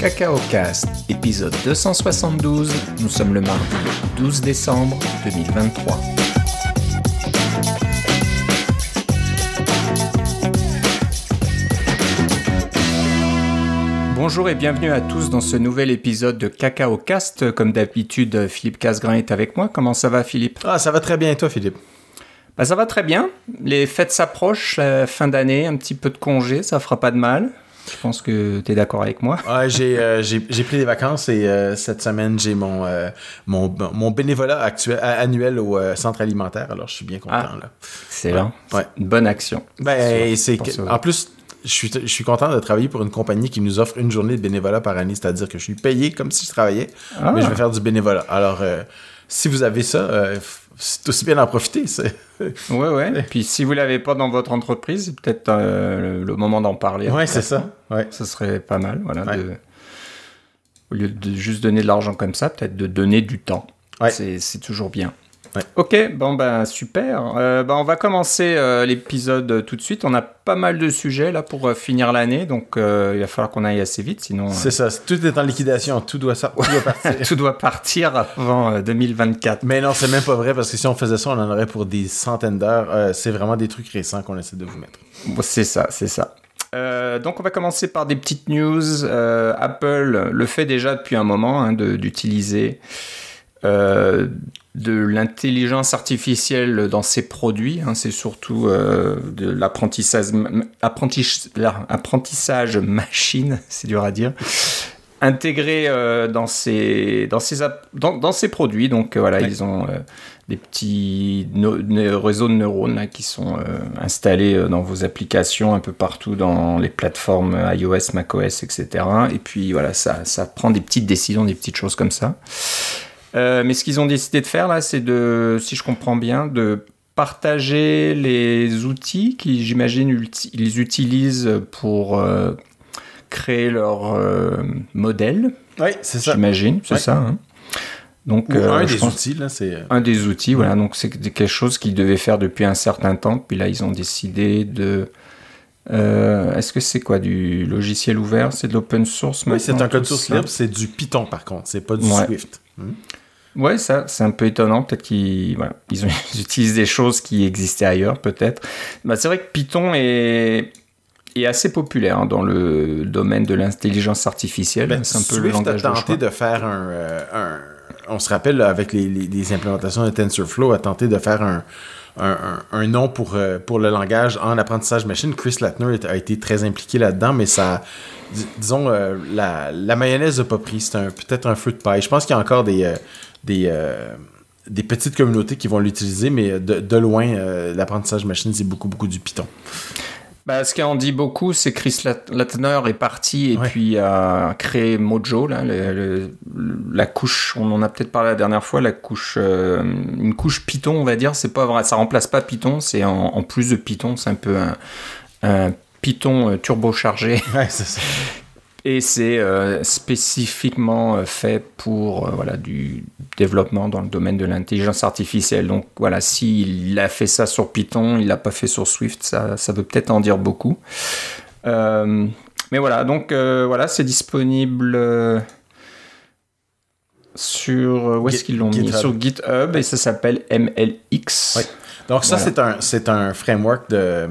Cacao Cast, épisode 272. Nous sommes le mardi 12 décembre 2023. Bonjour et bienvenue à tous dans ce nouvel épisode de Cacao Cast. Comme d'habitude, Philippe Casgrain est avec moi. Comment ça va, Philippe? Ah, ça va très bien et toi, Philippe? Bah, Ça va très bien. Les fêtes s'approchent, la fin d'année, un petit peu de congé, ça fera pas de mal. Je pense que tu es d'accord avec moi. Ouais, j'ai, euh, j'ai, j'ai pris des vacances et euh, cette semaine, j'ai mon, euh, mon, mon bénévolat actuel, annuel au centre alimentaire. Alors, je suis bien content. Ah, là. Excellent. Ouais. Une bonne action. Ben, c'est en plus, je suis, je suis content de travailler pour une compagnie qui nous offre une journée de bénévolat par année, c'est-à-dire que je suis payé comme si je travaillais, ah. mais je vais faire du bénévolat. Alors, si vous avez ça, c'est aussi bien d'en profiter. Ouais, ouais. Et puis si vous l'avez pas dans votre entreprise, c'est peut-être euh, le, moment d'en parler. Ouais, c'est ça. Ouais. Ça serait pas mal, voilà. Au lieu de juste donner de l'argent comme ça, peut-être de donner du temps. Ouais. C'est toujours bien. Ok, bon ben super. Euh, ben, on va commencer euh, l'épisode tout de suite. On a pas mal de sujets là pour euh, finir l'année, donc il va falloir qu'on aille assez vite, sinon. C'est ça, tout est en liquidation, tout doit, ça, tout doit partir. tout doit partir avant 2024. Mais non, c'est même pas vrai parce que si on faisait ça, on en aurait pour des centaines d'heures. c'est vraiment des trucs récents qu'on essaie de vous mettre. c'est ça, c'est ça. donc on va commencer par des petites news. Apple le fait déjà depuis un moment hein, d'utiliser de l'intelligence artificielle dans ses produits. Hein, c'est surtout euh, de l'apprentissage, apprentissage machine, c'est dur à dire, intégré euh, dans, ces, dans, dans, produits. Donc euh, voilà, ils ont des petits réseaux de neurones qui sont installés dans vos applications un peu partout dans les plateformes iOS, macOS, etc. Et puis voilà, ça, ça prend des petites décisions, des petites choses comme ça. Euh, mais ce qu'ils ont décidé de faire là, c'est de, si je comprends bien, de partager les outils qui, j'imagine, ils utilisent pour euh, créer leur euh, modèle. Oui, c'est ça. J'imagine, c'est ça. Hein. Donc, un des outils, là, c'est... Un des outils, voilà. Donc, c'est quelque chose qu'ils devaient faire depuis un certain temps. Puis là, ils ont décidé de... Est-ce que c'est quoi du logiciel ouvert? C'est de l'open source Oui, c'est un code source libre, c'est du Python par contre, c'est pas du Swift. Hmm. Ouais, ça, c'est un peu étonnant. Peut-être qu'ils voilà, ils, utilisent des choses qui existaient ailleurs, peut-être. Bah, c'est vrai que Python est, est assez populaire hein, dans le domaine de l'intelligence artificielle. Ben, c'est un peu le langage a tenté de, faire euh, un, On se rappelle, avec les, les, implémentations de TensorFlow, a tenté de faire un, un, un, nom pour, euh, pour le langage en apprentissage machine. Chris Latner a été très impliqué là-dedans, mais ça, disons, euh, la, la, mayonnaise n'a pas pris. C'est peut-être un feu de paille. Je pense qu'il y a encore des, des, euh, des petites communautés qui vont l'utiliser, mais de, de loin, euh, l'apprentissage machine, c'est beaucoup, beaucoup du Python. Bah, ce qu'on dit beaucoup, c'est Chris Latner est parti et puis a créé Mojo, là, la couche, on en a peut-être parlé la dernière fois, la couche, euh, une couche Python, on va dire, c'est pas vrai, ça remplace pas Python, c'est en, plus de Python, c'est un peu un, un Python turbochargé ouais, c'est ça. Et c'est euh, spécifiquement euh, fait pour euh, voilà, du développement dans le domaine de l'intelligence artificielle. Donc voilà, s'il a fait ça sur Python, il l'a pas fait sur Swift, ça, ça veut peut-être en dire beaucoup. mais voilà, donc voilà, c'est disponible sur... Où est-ce qu'ils l'ont mis? Sur GitHub et ça s'appelle MLX. Donc ça, c'est un, un framework de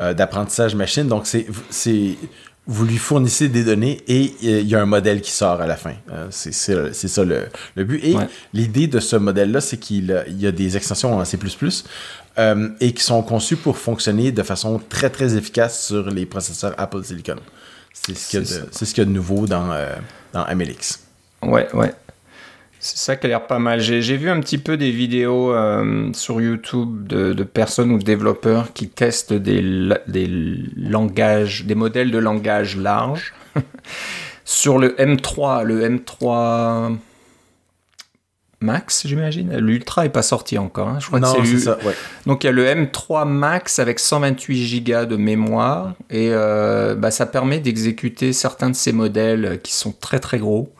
d'apprentissage machine. Donc, c'est vous lui fournissez des données et euh, il y a un modèle qui sort à la fin. Euh, c'est ça le, le, but. Et l'idée de ce modèle-là, c'est qu'il y a des extensions en C++ euh, et qui sont conçues pour fonctionner de façon très très efficace sur les processeurs Apple Silicon. C'est ce qu'il y, y, a de nouveau dans, dans MLX. Ouais, ouais. C'est ça qui a l'air pas mal. J'ai vu un petit peu des vidéos euh, sur YouTube de, personnes ou de développeurs qui testent des, des langages, des modèles de langage larges. sur le M3, le M3 Max, j'imagine. L'Ultra est pas sorti encore. Hein. Je crois non, c'est ça. Donc il y a le M3 Max avec 128 Go de mémoire et euh, bah, ça permet d'exécuter certains de ces modèles qui sont très très gros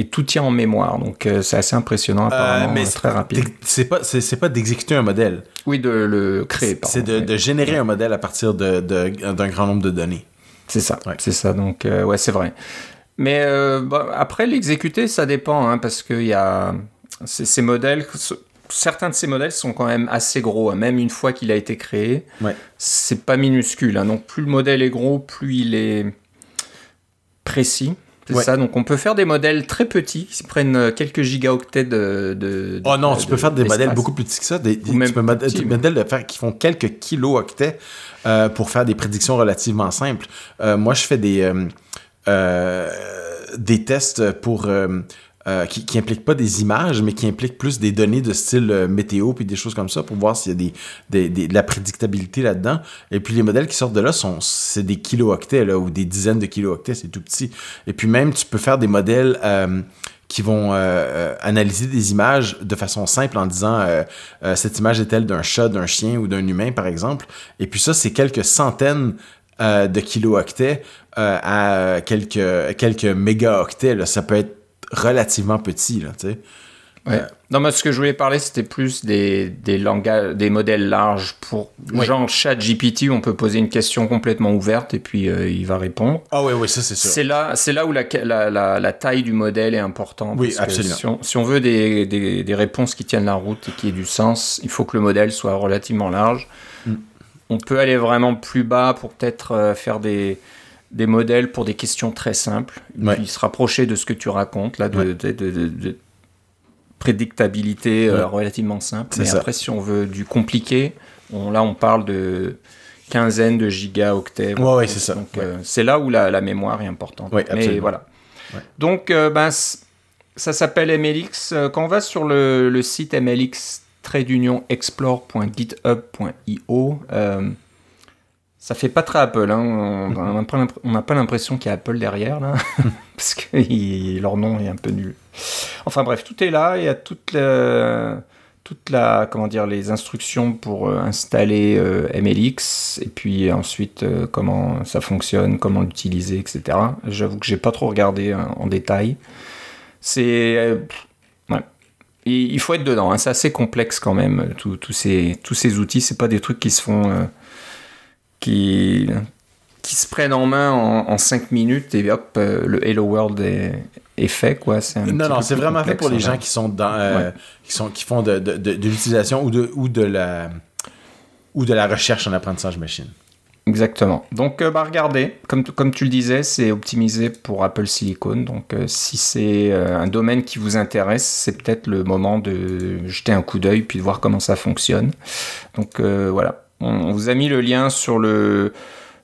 et tout tient en mémoire. Donc euh, c'est assez impressionnant, euh, apparemment, mais très rapide. C'est pas, c'est, pas d'exécuter un modèle. Oui, de le créer. C'est de, de, générer un modèle à partir de, d'un grand nombre de données. C'est ça, c'est ça. Donc euh, ouais, c'est vrai. Mais bah, après, l'exécuter, ça dépend, hein, parce qu'il y a ces modèles certains de ces modèles sont quand même assez gros, hein. même une fois qu'il a été créé. Ouais. C'est pas minuscule. Hein. Donc plus le modèle est gros, plus il est précis. C'est ça. Donc on peut faire des modèles très petits qui prennent euh, quelques gigaoctets de. de oh non, tu peux faire des modèles beaucoup plus petits que ça. Des, des, même des modèles de faire, qui font quelques kilooctets euh, pour faire des prédictions relativement simples. Euh, moi, je fais des, des tests pour euh, qui, implique pas des images, mais qui implique plus des données de style euh, météo puis des choses comme ça pour voir s'il y a des, des, des, de la prédictabilité là-dedans. Et puis les modèles qui sortent de là sont c'est des kilooctets là, ou des dizaines de kilooctets, c'est tout petit. Et puis même tu peux faire des modèles euh, qui vont analyser des images de façon simple en disant cette image est-elle d'un chat, d'un chien ou d'un humain par exemple. Et puis ça c'est quelques centaines de kilooctets à quelques quelques mégaoctets. Là. Ça peut être relativement petit, là, tu sais. Ouais. Euh, non, mais ce que je voulais parler, c'était plus des, des langages, des modèles larges pour genre chat GPT, on peut poser une question complètement ouverte et puis euh, il va répondre. Ah oui, oui, ça c'est sûr. C'est là, c'est là où la, la, la, taille du modèle est importante. Oui, absolument. Si on, si on, veut des, des, des, réponses qui tiennent la route et qui aient du sens, il faut que le modèle soit relativement large. Mm. On peut aller vraiment plus bas pour peut-être euh, faire des des modèles pour des questions très simples, puis se rapprocher de ce que tu racontes, là, de, de, prédictabilité euh, relativement simple. Mais après, si on veut du compliqué, on, là, on parle de quinzaine de gigaoctets. Ouais, c'est ça. Donc, euh, c'est là où la, mémoire est importante. Mais voilà. Donc, euh, ben, ça s'appelle MLX. Quand on va sur le, le site MLX explore.github.io, ça fait pas très Apple. Hein. On n'a pas l'impression qu'il y a Apple derrière, là, parce que leur nom est un peu nul. Enfin bref, tout est là. Il y a toute la, toute la, comment dire, les instructions pour euh, installer euh, MLX, et puis ensuite euh, comment ça fonctionne, comment l'utiliser, etc. J'avoue que j'ai pas trop regardé en détail. C'est ouais. il faut être dedans. Hein. C'est assez complexe quand même. Tous ces, tous ces outils, c'est pas des trucs qui se font qui, qui se prennent en main en, 5 minutes et hop, euh, le Hello World est, fait. Quoi. non, non, c'est vraiment fait pour les gens qui sont dans, euh, qui, sont, qui font de, de, de, l'utilisation ou de, ou, de la, ou de la recherche en apprentissage machine. Exactement. Donc, euh, bah, regardez, comme, comme tu le disais, c'est optimisé pour Apple Silicon. Donc, si c'est un domaine qui vous intéresse, c'est peut-être le moment de jeter un coup d'œil puis de voir comment ça fonctionne. Donc, voilà. On, vous a mis le lien sur le,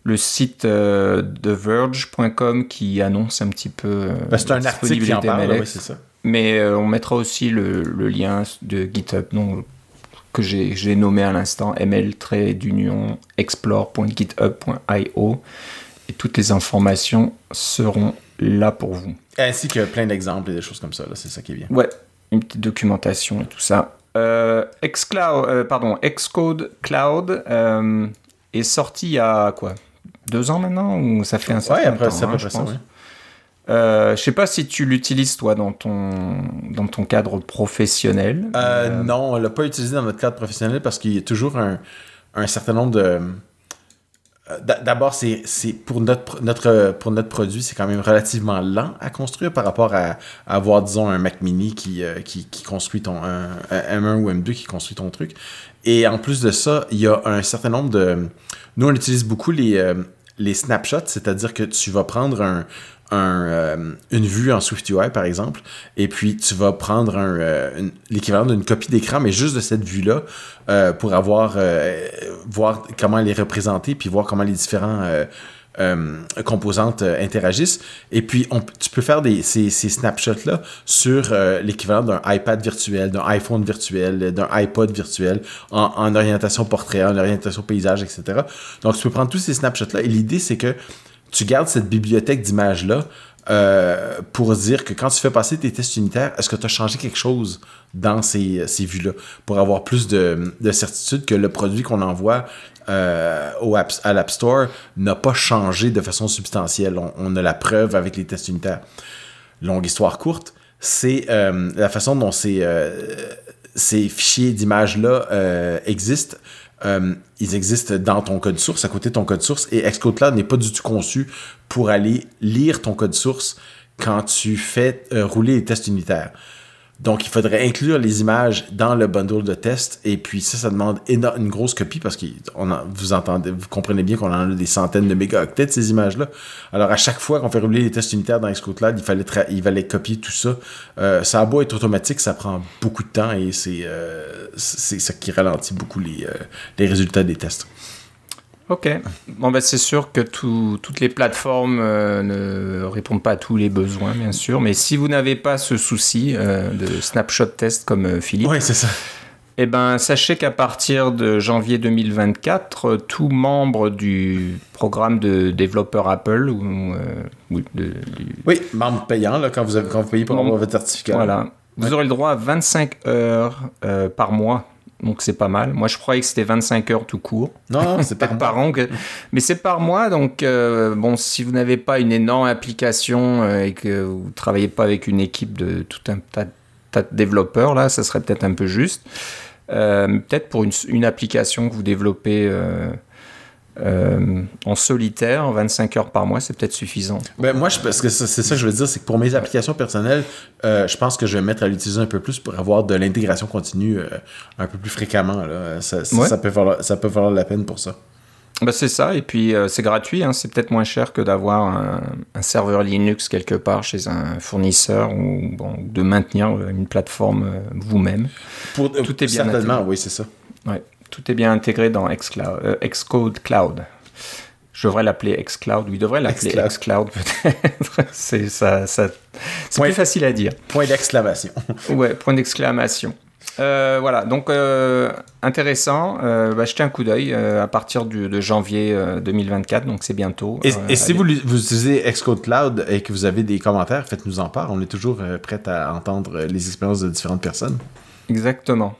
le site euh, de verge.com qui annonce un petit peu euh, bah, c'est un article qui en parle, oui, c'est ça. Mais euh, on mettra aussi le, le, lien de GitHub donc, que j'ai nommé à l'instant ml-d'union explore.github.io et toutes les informations seront là pour vous. Ainsi que plein d'exemples et des choses comme ça, c'est ça qui est bien. Ouais, une petite documentation et tout ça. Euh, Xcloud, euh, pardon, Xcode Cloud euh, est sorti il y a quoi? Deux ans maintenant? Ou ça fait un certain ouais, après, temps, hein, je pense. je sais pas si tu l'utilises toi dans ton, dans ton cadre professionnel. non, on l'a pas utilisé dans notre cadre professionnel parce qu'il y a toujours un, un certain nombre de, d'abord, c'est pour notre, produit, c'est quand même relativement lent à construire par rapport à, avoir, disons, un Mac mini qui, euh, construit ton un, M1 ou M2 qui construit ton truc. Et en plus de ça, il y a un certain nombre de. Nous, on utilise beaucoup les, euh, les snapshots, c'est-à-dire que tu vas prendre un, un, euh, une vue en SwiftUI, par exemple, et puis tu vas prendre un, euh, l'équivalent d'une copie d'écran, mais juste de cette vue-là, euh, pour avoir, voir comment elle est représentée, puis voir comment les différents composantes interagissent. Et puis, on, tu peux faire des, ces, ces snapshots-là sur l'équivalent d'un iPad virtuel, d'un iPhone virtuel, d'un iPod virtuel, en, en orientation portrait, en orientation paysage, etc. Donc, tu peux prendre tous ces snapshots-là, et l'idée, c'est que tu gardes cette bibliothèque d'images-là euh, pour dire que quand tu fais passer tes tests unitaires, est-ce que tu as changé quelque chose dans ces, ces vues-là? Pour avoir plus de, de, certitude que le produit qu'on envoie euh, à l'App Store n'a pas changé de façon substantielle. On, a la preuve avec les tests unitaires. Longue histoire courte, c'est euh, la façon dont ces, ces fichiers d'images-là existent euh, ils existent dans ton code source, à côté de ton code source, et Xcode Cloud n'est pas du tout conçu pour aller lire ton code source quand tu fais rouler les tests unitaires. Donc, il faudrait inclure les images dans le bundle de test. Et puis, ça, ça demande une grosse copie parce que vous entendez, vous comprenez bien qu'on en a des centaines de mégaoctets ces images-là. Alors, à chaque fois qu'on fait rouler les tests unitaires dans Xcode il fallait, il fallait copier tout ça. Euh, ça a beau être automatique, ça prend beaucoup de temps et c'est euh, ça qui ralentit beaucoup les, euh, les résultats des tests. Ok. Bon, ben, c'est sûr que toutes les plateformes euh, ne répondent pas à tous les besoins, bien sûr. Mais si vous n'avez pas ce souci euh, de snapshot test comme euh, Philippe, oui, c'est ça. Eh ben, sachez qu'à partir de janvier 2024, tout membre du programme de développeur Apple ou oui, membre payant là, quand vous avez, quand vous payez pour avoir votre certificat. Voilà. Vous aurez le droit à 25 heures par mois donc c'est pas mal. Moi, je croyais que c'était 25 heures tout court. Non, c'est pas par an. Mais c'est par mois, donc euh, bon, si vous n'avez pas une énorme application euh, et que vous travaillez pas avec une équipe de tout un tas, de développeurs, là, ça serait peut-être un peu juste. Euh, peut-être pour une, une, application que vous développez euh, en solitaire, 25 heures par mois, c'est peut-être suffisant. Ben, moi, je, parce que c'est ça que je veux dire, c'est que pour mes applications personnelles, euh, je pense que je vais mettre à l'utiliser un peu plus pour avoir de l'intégration continue euh, un peu plus fréquemment. Ça, peut valoir, ça peut valoir la peine pour ça. Ben, c'est ça, et puis c'est gratuit, hein. c'est peut-être moins cher que d'avoir un, serveur Linux quelque part chez un fournisseur ou bon, de maintenir une plateforme vous-même. Tout est bien Certainement, oui, c'est ça. Ouais. Tout est bien intégré dans Xcloud, euh, Xcode Cloud. Je devrais l'appeler Xcloud, oui, devrait l'appeler Xcloud peut-être. c'est ça, ça c'est plus facile à dire. Point d'exclamation. ouais, point d'exclamation. Euh, voilà, donc euh, intéressant. Euh, bah, jetez un coup d'œil à partir de janvier 2024, donc c'est bientôt. Et, si vous, vous, utilisez Xcode Cloud et que vous avez des commentaires, faites-nous en part. On est toujours prêt à entendre les expériences de différentes personnes. Exactement.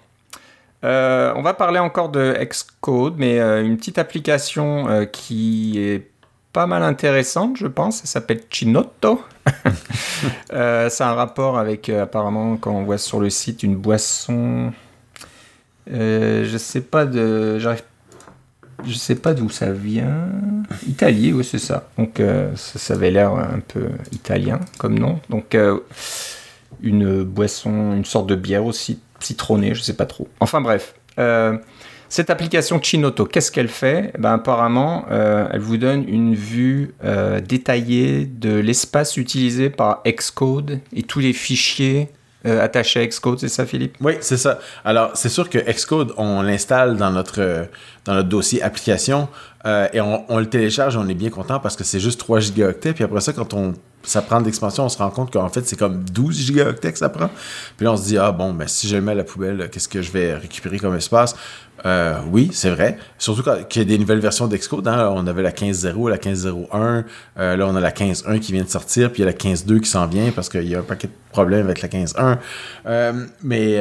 Euh, on va parler encore de Xcode, mais euh, une petite application euh, qui est pas mal intéressante, je pense. Ça s'appelle Chinotto. c'est un rapport avec, apparemment, quand on voit sur le site, une boisson. je sais pas de. Je sais pas d'où ça vient. Italie, oui, c'est ça. Donc, ça, ça, avait l'air un peu italien comme nom. Donc, une boisson, une sorte de bière aussi citronné, je sais pas trop. Enfin bref. Euh, cette application Chinoto, qu'est-ce qu'elle fait? Ben, Apparemment, euh, elle vous donne une vue euh, détaillée de l'espace utilisé par Xcode et tous les fichiers attachés à Xcode, c'est ça Philippe? Oui, c'est ça. Alors, c'est sûr que Xcode, on l'installe dans notre, dans notre dossier application et on, on, le télécharge, on est bien content parce que c'est juste 3 gigaoctets. Puis après ça, quand on ça prend de l'expansion, on se rend compte qu'en fait, c'est comme 12 gigaoctets que ça prend. Puis là, on se dit, ah bon, ben, si je le mets à la poubelle, qu'est-ce que je vais récupérer comme espace? Euh, oui, c'est vrai. Surtout qu'il y a des nouvelles versions d'Excode. Hein. On avait la 15.0, la 15.01. Euh, là, on a la 15.1 qui vient de sortir, puis il y a la 15.2 qui s'en vient parce qu'il y a un paquet de problèmes avec la 15.1. Euh, mais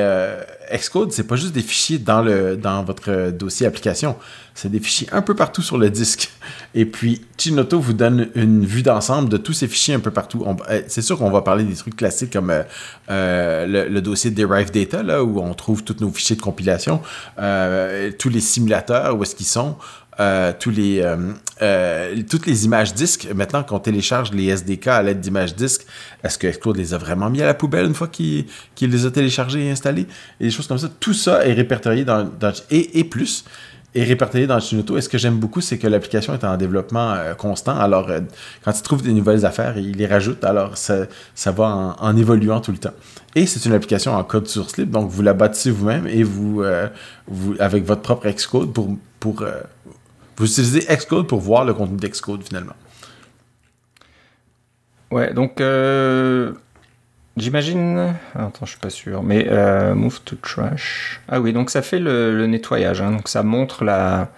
Xcode, c'est pas juste des fichiers dans, votre dossier application. C'est des fichiers un peu partout sur le disque. Et puis, Chinoto vous donne une vue d'ensemble de tous ces fichiers un peu partout. Euh, c'est sûr qu'on va parler des trucs classiques comme euh, euh, le, dossier Derive Data, où on trouve tous nos fichiers de compilation, tous les simulateurs, où est-ce qu'ils sont. tous les, toutes les images disques, maintenant qu'on télécharge les SDK à l'aide d'images disques, est-ce que Xcode les a vraiment mis à la poubelle une fois qu'il les a téléchargés et installés? Et des choses comme ça. Tout ça est répertorié dans, et, plus est répertorié dans Chinoto. Et ce que j'aime beaucoup, c'est que l'application est en développement euh, constant. Alors, euh, quand il trouve des nouvelles affaires, il les rajoute. Alors, ça, ça va en, évoluant tout le temps. Et c'est une application en code source libre. Donc, vous la bâtissez vous-même et vous, euh, avec votre propre Xcode pour, pour vous utilisez Xcode pour voir le contenu d'Xcode finalement. Ouais, donc J'imagine. Attends, je suis pas sûr. Mais euh, move to trash. Ah oui, donc ça fait le, nettoyage. Hein. donc ça montre la,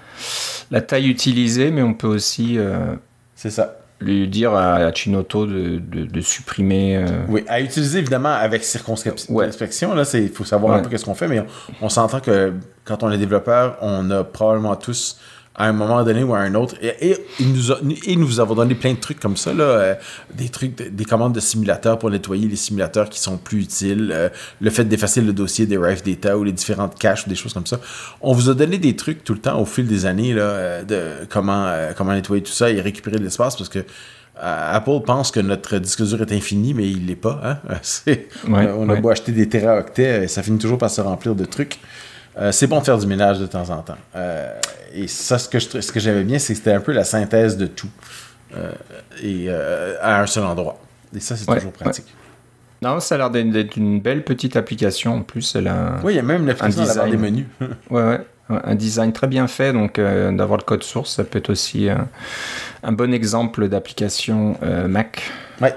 la taille utilisée, mais on peut aussi. Euh, c'est ça. Lui dire à, Chinoto de, de, supprimer. Euh, oui, à utiliser évidemment avec circonscription. Ouais. Là, il faut savoir un peu qu'est-ce qu'on fait, mais on, s'entend que quand on est développeur, on a probablement tous à un moment donné ou à un autre. Et, nous a, et nous avons donné plein de trucs comme ça, là, euh, des trucs, des commandes de simulateurs pour nettoyer les simulateurs qui sont plus utiles, euh, le fait d'effacer le dossier des Rife Data ou les différentes caches ou des choses comme ça. On vous a donné des trucs tout le temps au fil des années là, euh, de comment, comment nettoyer tout ça et récupérer de l'espace parce que Apple pense que notre disque dur est infini, mais il l'est pas. Hein? on a beau acheter des téraoctets, et ça finit toujours par se remplir de trucs. Euh, c'est bon de faire du ménage de temps en temps. Euh, et ça, ce que, ce que j'aimais bien, c'est que c'était un peu la synthèse de tout. Euh, et à un seul endroit. Et ça, c'est toujours pratique. Non, ça a l'air d'être une belle petite application. En plus, elle a Oui, il y a même l'application design... des menus. ouais, ouais. Un design très bien fait, donc d'avoir le code source, ça peut être aussi un bon exemple d'application Mac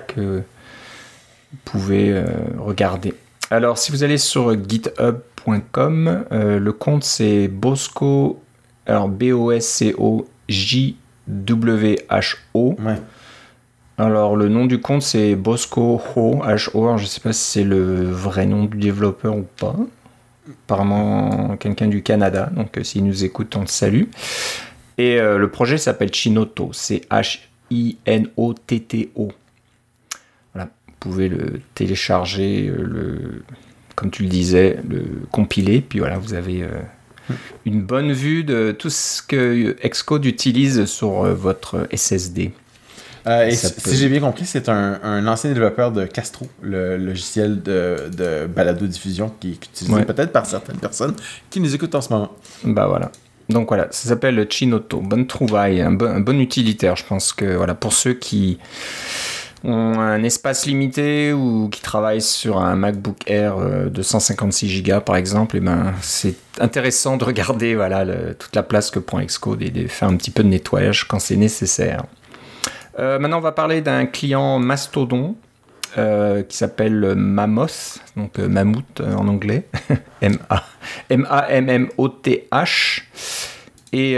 que vous pouvez regarder. Alors, si vous allez sur GitHub euh, le compte c'est Bosco, alors B-O-S-C-O-J-W-H-O. Alors le nom du compte c'est Bosco Ho, H-O. je sais pas si c'est le vrai nom du développeur ou pas. Apparemment quelqu'un du Canada, donc euh, s'il nous écoute, on le salue. Et euh, le projet s'appelle Chinoto, c'est H-I-N-O-T-T-O. Voilà, vous pouvez le télécharger, le comme tu le disais, le compiler. Puis voilà, vous avez euh, une bonne vue de tout ce que Xcode utilise sur euh, votre SSD. Euh, si j'ai bien compris, c'est un, ancien développeur de Castro, le logiciel de, balado-diffusion qui est utilisé peut-être par certaines personnes qui nous écoutent en ce moment. Bah voilà. Donc voilà, ça s'appelle Chinoto. Bonne trouvaille, un bon, un bon utilitaire. Je pense que voilà, pour ceux qui ont un espace limité ou qui travaillent sur un MacBook Air euh, de 156 Go par exemple, et eh ben c'est intéressant de regarder voilà toute la place que prend Xcode et de faire un petit peu de nettoyage quand c'est nécessaire. Euh, maintenant, on va parler d'un client Mastodon euh, qui s'appelle Mamoth, donc mammouth en anglais, M-A-M-M-O-T-H, et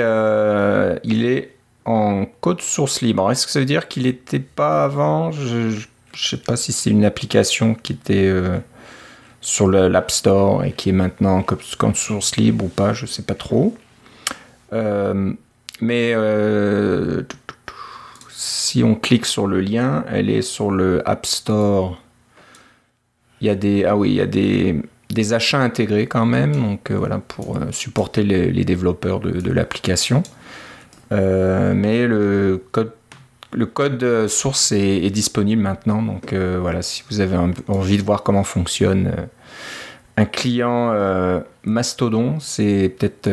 il est en code source libre. Est-ce que ça veut dire qu'il n'était pas avant? Je ne sais pas si c'est une application qui était euh, sur l'App Store et qui est maintenant en code source libre ou pas, je ne sais pas trop. Euh, mais euh, si on clique sur le lien, elle est sur le App Store. Il y a des ah oui, il y a des, des achats intégrés quand même, donc voilà pour supporter les, développeurs de l'application. Euh, mais le code, le code source est, disponible maintenant. Donc euh, voilà, si vous avez envie de voir comment fonctionne euh, un client Mastodon, c'est peut-être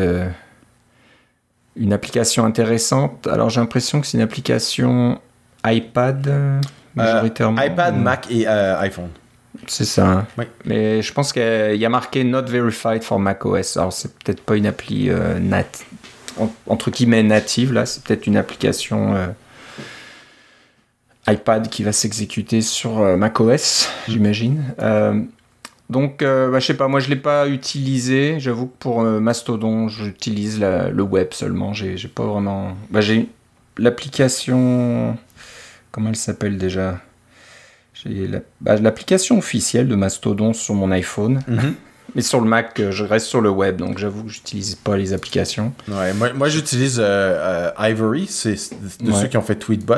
une application intéressante. Alors j'ai l'impression que c'est une application iPad majoritairement. iPad, Mac et iPhone. C'est ça. Hein. Mais je pense qu'il y a marqué Not Verified for macOS. Alors c'est peut-être pas une appli nat entre guillemets native. Là, c'est peut-être une application euh, iPad qui va s'exécuter sur euh, macOS, j'imagine. Euh, donc, bah, je sais pas, moi je l'ai pas utilisé. J'avoue que pour Mastodon, j'utilise le web seulement. J'ai pas vraiment. Bah, j'ai l'application. Comment elle s'appelle déjà? J'ai bah, l'application officielle de Mastodon sur mon iPhone. Mm-hmm. Mais sur le Mac, euh, je reste sur le web, donc j'avoue que j'utilise pas les applications. Ouais, moi, moi j'utilise euh, euh, Ivory, c'est de ceux qui ont fait Tweetbot.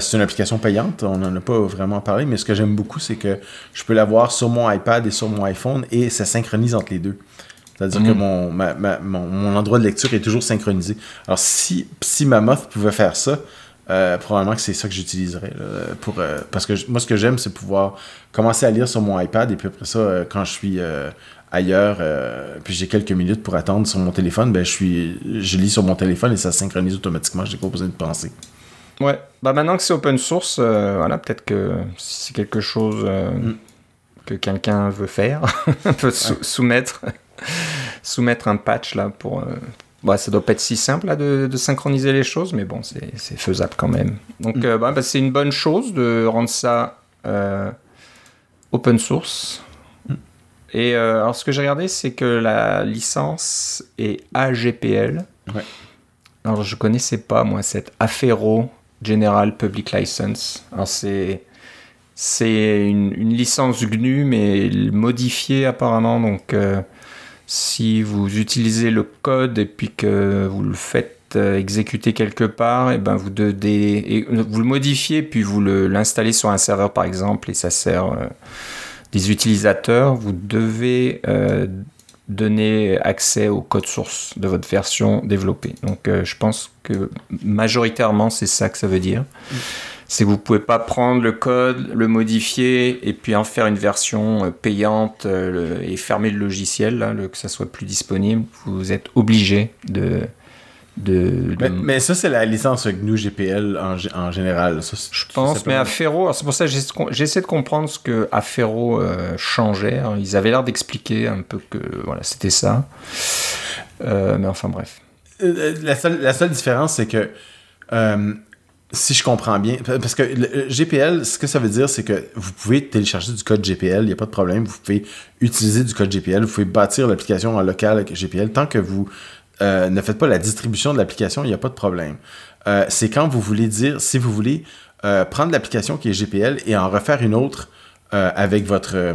c'est une application payante, on n'en a pas vraiment parlé, mais ce que j'aime beaucoup, c'est que je peux l'avoir sur mon iPad et sur mon iPhone et ça synchronise entre les deux. C'est-à-dire que mhm. mon, mon, endroit de lecture est toujours synchronisé. Alors, si, si Mammoth pouvait faire ça, probablement que c'est ça que j'utiliserais. pour, parce que moi, ce que j'aime, c'est pouvoir commencer à lire sur mon iPad et puis après ça, quand je suis ailleurs, euh, puis j'ai quelques minutes pour attendre sur mon téléphone, ben je suis, je lis sur mon téléphone et ça synchronise automatiquement. J'ai pas besoin de penser. Ouais. Bah maintenant que c'est open source, euh, voilà, peut-être que c'est quelque chose euh, mm. que quelqu'un veut faire, peut soumettre, soumettre un patch là pour. Bah, ça doit pas être si simple là, de, synchroniser les choses, mais bon, c'est faisable quand même. Donc, mm. bah, bah, c'est une bonne chose de rendre ça open source. Et euh, alors, ce que j'ai regardé, c'est que la licence est AGPL. Ouais. Alors, je connaissais pas, moi, cette Affero General Public License. Alors, c'est. C'est une, une, licence GNU, mais modifiée apparemment. Donc, euh, si vous utilisez le code et puis que vous le faites êtes exécuté quelque part, et ben vous, devez, vous le modifiez, puis vous l'installez sur un serveur par exemple, et ça sert des utilisateurs, vous devez donner accès au code source de votre version développée. Donc euh, je pense que majoritairement c'est ça que ça veut dire. C'est que vous pouvez pas prendre le code, le modifier et puis en faire une version euh, payante euh, et fermer le logiciel, que ça soit plus disponible. Vous êtes obligé de de, Mais, ça, c'est la licence GNU GPL en, en général. je pense, mais Afero, c'est pour ça que j'essaie de comprendre ce que Afero euh, changeait. Hein. Ils avaient l'air d'expliquer un peu que voilà, c'était ça. Euh, mais enfin, bref. La seule, la seule différence, c'est que si je comprends bien, parce que GPL, ce que ça veut dire, c'est que vous pouvez télécharger du code GPL, il n'y a pas de problème. Vous pouvez utiliser du code GPL, vous pouvez bâtir l'application en local avec GPL tant que vous euh, ne faites pas la distribution de l'application, il n'y a pas de problème. Euh, c'est quand vous voulez dire, si vous voulez euh, prendre l'application qui est GPL et en refaire une autre avec votre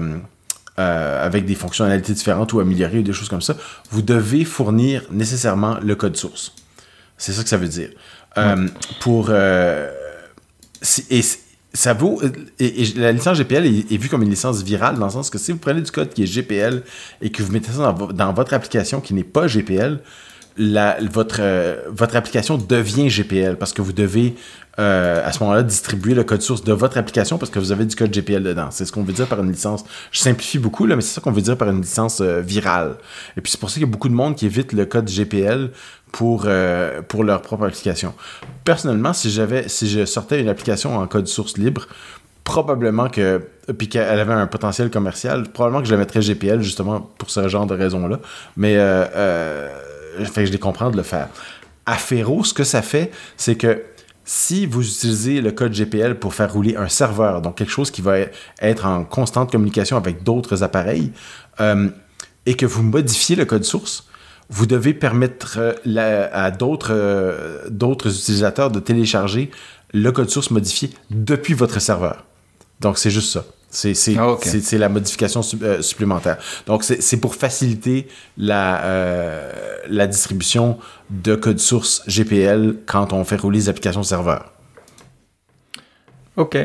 avec des fonctionnalités différentes ou améliorées ou des choses comme ça, vous devez fournir nécessairement le code source. C'est ça que ça veut dire. Pour et ça vaut et, la licence GPL est, vue comme une licence virale dans le sens que si vous prenez du code qui est GPL et que vous mettez ça dans, dans votre application qui n'est pas GPL, votre, euh, votre application devient GPL parce que vous devez euh, à ce moment-là distribuer le code source de votre application parce que vous avez du code GPL dedans. C'est ce qu'on veut dire par une licence. Je simplifie beaucoup, là, mais c'est ça qu'on veut dire par une licence euh, virale. Et puis c'est pour ça qu'il y a beaucoup de monde qui évite le code GPL pour, pour leur propre application. Personnellement, si j'avais si je sortais une application en code source libre, probablement que puis qu'elle avait un potentiel commercial, probablement que je la mettrais GPL justement pour ce genre de raisons-là. Mais fait je les comprends de le faire. À Ferro, ce que ça fait, c'est que si vous utilisez le code GPL pour faire rouler un serveur, donc quelque chose qui va être en constante communication avec d'autres appareils, euh, et que vous modifiez le code source, vous devez permettre euh, à euh, d'autres utilisateurs de télécharger le code source modifié depuis votre serveur. Donc c'est juste ça. Ah, c'est la modification euh, supplémentaire. Donc, c'est pour faciliter la, euh, la distribution de code source GPL quand on fait rouler les applications serveur. Ok.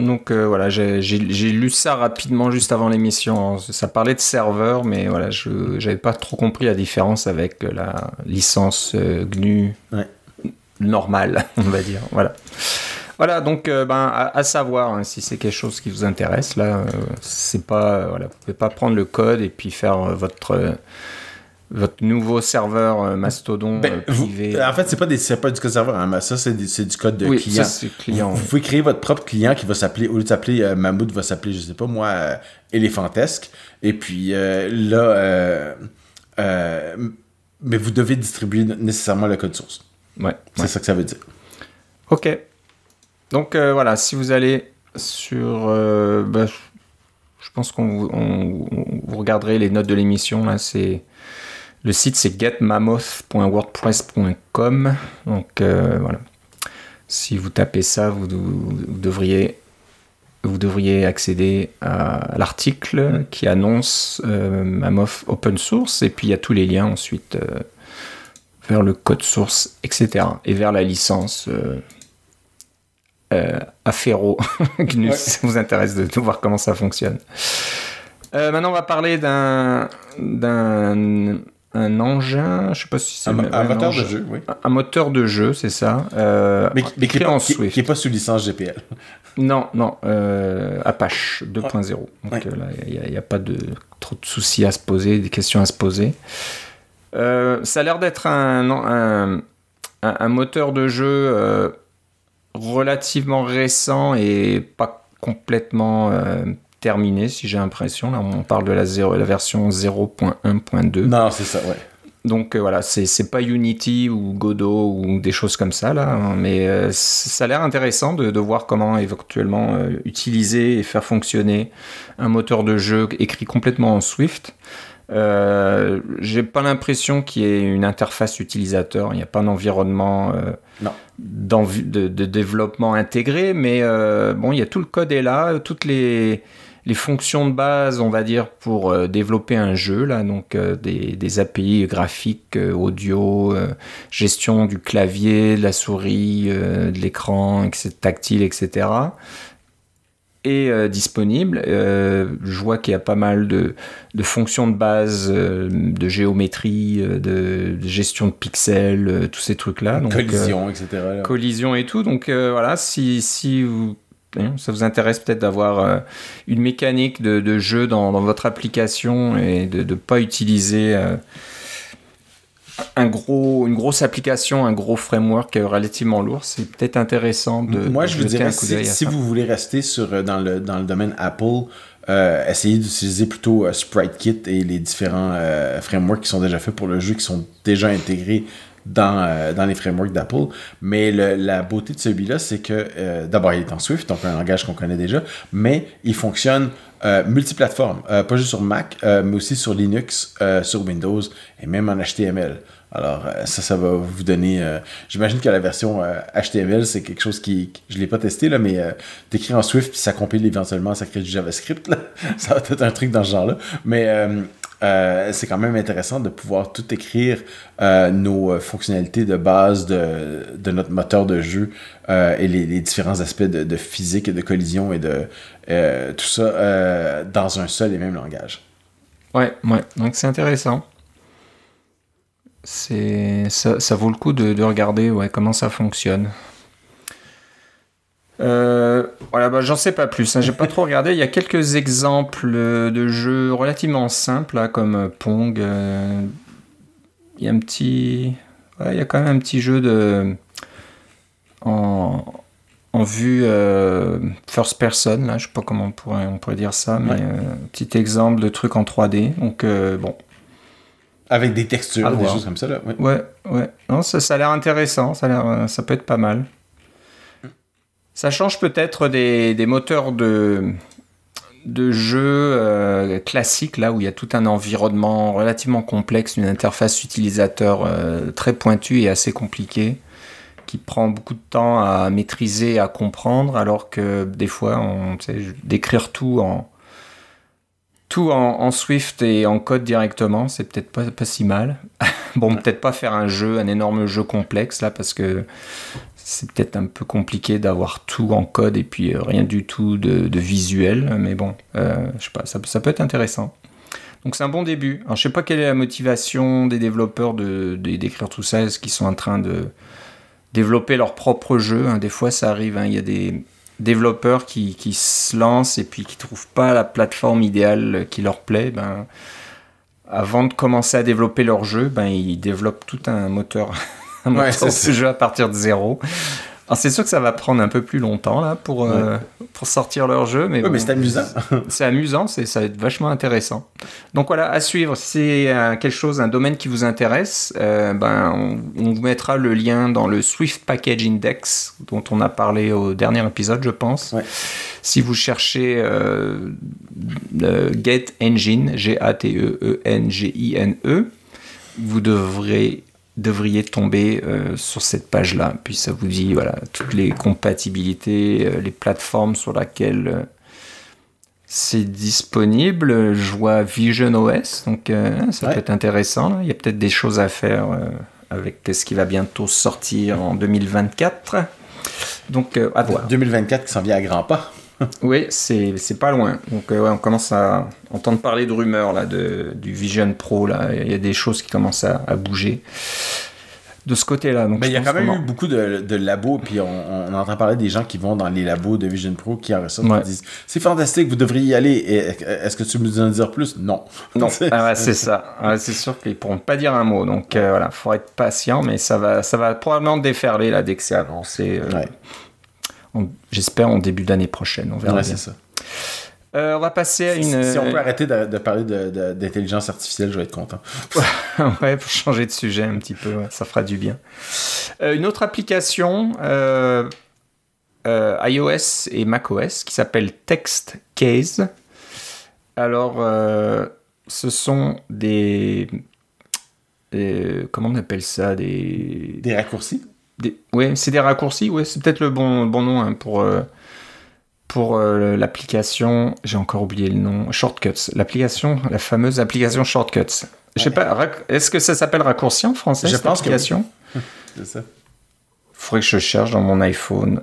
Donc euh, voilà, j'ai lu ça rapidement juste avant l'émission. Ça parlait de serveur, mais voilà, je n'avais pas trop compris la différence avec la licence GNU normale, on va dire. Voilà. Voilà, donc euh, ben, à, savoir hein, si c'est quelque chose qui vous intéresse. Là, euh, c'est pas, voilà, vous pouvez pas prendre le code et puis faire euh, votre votre nouveau serveur Mastodon ben, privé. en fait, c'est pas des, pas du code serveur, hein, ça c'est du code de oui, client. Ça, client. Vous, pouvez créer votre propre client qui va s'appeler, au lieu de s'appeler Mammouth, va s'appeler, je sais pas moi, Elephantesque. Et puis là, mais vous devez distribuer nécessairement le code source. Ouais. C'est ça que ça veut dire. Ok. Donc euh, voilà, si vous allez sur... Euh, bah, je pense qu'on vous regarderez les notes de l'émission. Là, c'est le site c'est getmammoth.wordpress.com. Donc euh, voilà. Si vous tapez ça, vous, devriez vous accéder à l'article qui annonce Mammoth open source et puis il y a tous les liens ensuite vers le code source, etc. et vers la licence Afero, GNU, si ça vous intéresse de, voir comment ça fonctionne. Euh, maintenant, on va parler d'un d'un un engin, je sais pas si c'est un, un, moteur de jeu, oui. Un, moteur de jeu, c'est ça. Euh, mais, qui, est pas, qui, est pas, sous licence GPL. Non, non, euh, Apache 2.0. Donc euh, là, il n'y a, a, pas de trop de soucis à se poser, des questions à se poser. Euh, ça a l'air d'être un, un, moteur de jeu relativement récent et pas complètement euh, terminé, si j'ai l'impression. Là, on parle de la, la version 0.1.2. Non, c'est ça, ouais. Donc euh, voilà, c'est pas Unity ou Godot ou des choses comme ça, là, hein, mais euh, ça a l'air intéressant de, de, voir comment éventuellement utiliser et faire fonctionner un moteur de jeu écrit complètement en Swift. Euh, j'ai pas l'impression qu'il y ait une interface utilisateur, il n'y a pas d'environnement euh, de, de, développement intégré, mais euh, bon, il y a tout le code est là, toutes les, les fonctions de base, on va dire, pour euh, développer un jeu, là, donc euh, des, API graphiques, audio, gestion du clavier, de la souris, de l'écran, tactile, etc. est disponible. je vois qu'il y a pas mal de, fonctions de base, de géométrie, de, gestion de pixels, tous ces trucs-là. collision, etc. Collision et tout. Donc voilà, si, si vous Hein, ça vous intéresse peut-être d'avoir euh, une mécanique de, jeu dans, votre application et de ne pas utiliser euh, un gros, une grosse application, un gros framework relativement lourd, c'est peut-être intéressant de. Moi, je vous dirais, si, si vous voulez rester sur, euh, dans, le, dans le domaine Apple, essayez d'utiliser plutôt SpriteKit et les différents frameworks qui sont déjà faits pour le jeu, qui sont déjà intégrés dans, euh, dans les frameworks d'Apple. Mais la beauté de celui-là, c'est que euh, d'abord, il est en Swift, donc un langage qu'on connaît déjà, mais il fonctionne euh, multiplateforme, pas juste sur Mac, mais aussi sur Linux, sur Windows et même en HTML. Alors, ça, ça va vous donner. J'imagine que la version HTML, c'est quelque chose qui. Je ne l'ai pas testé, là, mais d'écrire en Swift puis ça compile éventuellement, ça crée du JavaScript. Ça va être un truc dans ce genre-là. Mais euh, c'est quand même intéressant de pouvoir tout écrire euh, nos euh, fonctionnalités de base de, de notre moteur de jeu et les, différents aspects de, physique et de collision et de tout ça dans un seul et même langage. Ouais, ouais. Donc c'est intéressant. C'est ça, ça, vaut le coup de, de regarder ouais, comment ça fonctionne. Euh, voilà, bah, j'en sais pas plus. Hein. J'ai pas trop regardé. Il y a quelques exemples de jeux relativement simples, hein, comme Pong. Euh, il y a un petit, il y a quand même un petit jeu de en, en vue euh, first person. Là, je sais pas comment on pourrait, on pourrait dire ça, mais petit exemple de truc en 3D. Donc bon. Avec des textures, des choses comme ça là. Ouais, ouais. Non, ça, ça a l'air intéressant. Ça a ça peut être pas mal. Ça change peut-être des, moteurs de, de jeux euh, classiques, là où il y a tout un environnement relativement complexe, une interface utilisateur euh, très pointue et assez compliquée, qui prend beaucoup de temps à maîtriser, à comprendre, alors que des fois, on d'écrire tout en tout en, Swift et en code directement, c'est peut-être pas, pas si mal. bon, peut-être pas faire un jeu, un énorme jeu complexe là, parce que c'est peut-être un peu compliqué d'avoir tout en code et puis euh, rien du tout de, visuel, mais bon, euh, je sais pas, ça, peut être intéressant. Donc c'est un bon début. Alors je sais pas quelle est la motivation des développeurs de, d'écrire tout ça, est-ce qu'ils sont en train de développer leur propre jeu hein? Des fois ça arrive, hein. il y a des développeurs qui, se lancent et puis qui trouvent pas la plateforme idéale qui leur plaît. Ben, avant de commencer à développer leur jeu, ben, ils développent tout un moteur ouais, ce jeu à partir de zéro. Alors c'est sûr que ça va prendre un peu plus longtemps là pour, euh, pour sortir leur jeu, mais, mais c'est amusant. c'est amusant, c'est ça va être vachement intéressant. Donc voilà, à suivre. Si c'est euh, quelque chose, un domaine qui vous intéresse, euh, ben on, vous mettra le lien dans le Swift Package Index dont on a parlé au dernier épisode, je pense. Si vous cherchez Get Engine, G-A-T-E-E-N-G-I-N-E, -E, vous devrez devriez tomber euh, sur cette page-là. Puis ça vous dit voilà, toutes les compatibilités, euh, les plateformes sur lesquelles euh, c'est disponible. Je vois Vision OS, donc ça peut être intéressant. Il y a peut-être des choses à faire avec ce qui va bientôt sortir en 2024. Donc à voir. 2024 qui s'en vient à grands pas. oui, c'est pas loin. Donc ouais, on commence à entendre parler de rumeurs là, de, du Vision Pro. Là. Il y a des choses qui commencent à, à bouger de ce côté-là. Mais il y a quand même eu beaucoup de, de labos, puis on, on, entend parler des gens qui vont dans les labos de Vision Pro qui en ressortent disent c'est fantastique, vous devriez y aller. Est-ce que tu me en dire plus? Non. Non, ah c'est ça. c'est sûr qu'ils pourront pas dire un mot. Donc euh, voilà, faut être patient, mais ça va, ça va probablement déferler là dès que c'est avancé. Euh, J'espère en début d'année prochaine. On verra. Ouais, c'est ça. Euh, on va passer à une. Si, on peut arrêter de, parler d'intelligence artificielle, je vais être content. ouais, pour changer de sujet un petit peu, ça fera du bien. Euh, une autre application euh, iOS et macOS qui s'appelle Text Case. Alors, ce sont des, Comment on appelle ça Des, des raccourcis? Oui, c'est des raccourcis, ouais, c'est peut-être le bon, bon nom hein, pour pour l'application, j'ai encore oublié le nom, Shortcuts. L'application, la fameuse application Shortcuts. Je sais pas, est-ce que ça s'appelle raccourci en français Je cette pense application que C'est ça. Faudrait que je cherche dans mon iPhone.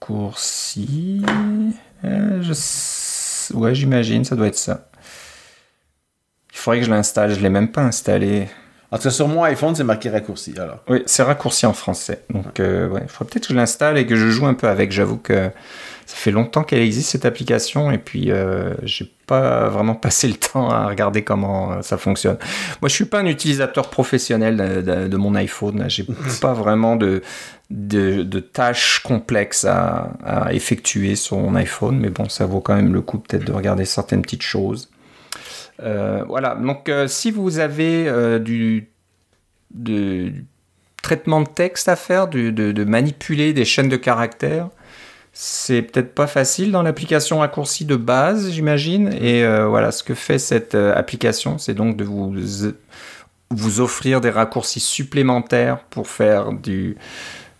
Raccourci. Euh, je... Ouais, j'imagine, ça doit être ça. Il faudrait que je l'installe, je l'ai même pas installé. En tout cas, sur mon iPhone, c'est marqué raccourci, alors. Oui, c'est raccourci en français. Donc, euh, ouais, il faudrait peut-être que je l'installe et que je joue un peu avec. J'avoue que ça fait longtemps qu'elle existe, cette application, et puis euh, j'ai pas vraiment passé le temps à regarder comment euh, ça fonctionne. Moi, je suis pas un utilisateur professionnel de, mon iPhone. J'ai pas vraiment de, de, tâches complexes à, à, effectuer sur mon iPhone, mais bon, ça vaut quand même le coup peut-être de regarder certaines petites choses. Euh, voilà, donc euh, si vous avez euh, du, traitement de texte à faire, de, manipuler des chaînes de caractères, c'est peut-être pas facile dans l'application raccourci de base, j'imagine. Et voilà, ce que fait cette application, c'est donc de vous, vous offrir des raccourcis supplémentaires pour faire du,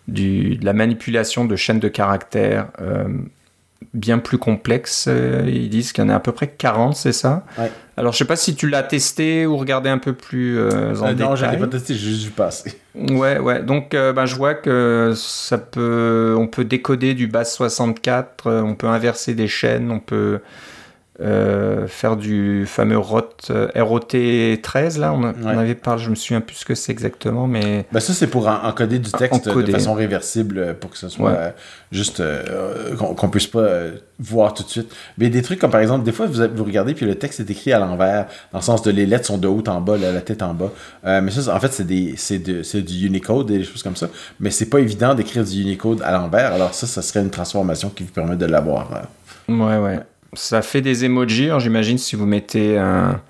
de la manipulation de chaînes de caractères bien plus complexe. Euh, ils disent qu'il y en a à peu près 40, c'est ça? Alors, je sais pas si tu l'as testé ou regardé un peu plus euh, en euh, détail. Non, je l'ai pas testé, j'ai juste vu passer. Ouais, ouais. Donc, ben, je vois que ça peut, on peut décoder du base 64, on peut inverser des chaînes, on peut euh, faire du fameux ROT, ROT 13 là on, avait parlé je me souviens plus ce que c'est exactement mais ben ça c'est pour encoder du texte de façon réversible euh, pour que ce soit euh, juste qu'on puisse pas voir tout de suite. Mais des trucs comme par exemple des fois vous, vous regardez puis le texte est écrit à l'envers dans le sens de les lettres sont de haut en bas la, tête en bas. Mais ça en fait c'est du Unicode et des choses comme ça. Mais c'est pas évident d'écrire du Unicode à l'envers. Alors ça ça serait une transformation qui vous permet de l'avoir ouais ouais ça fait des emojis, j'imagine si vous mettez un,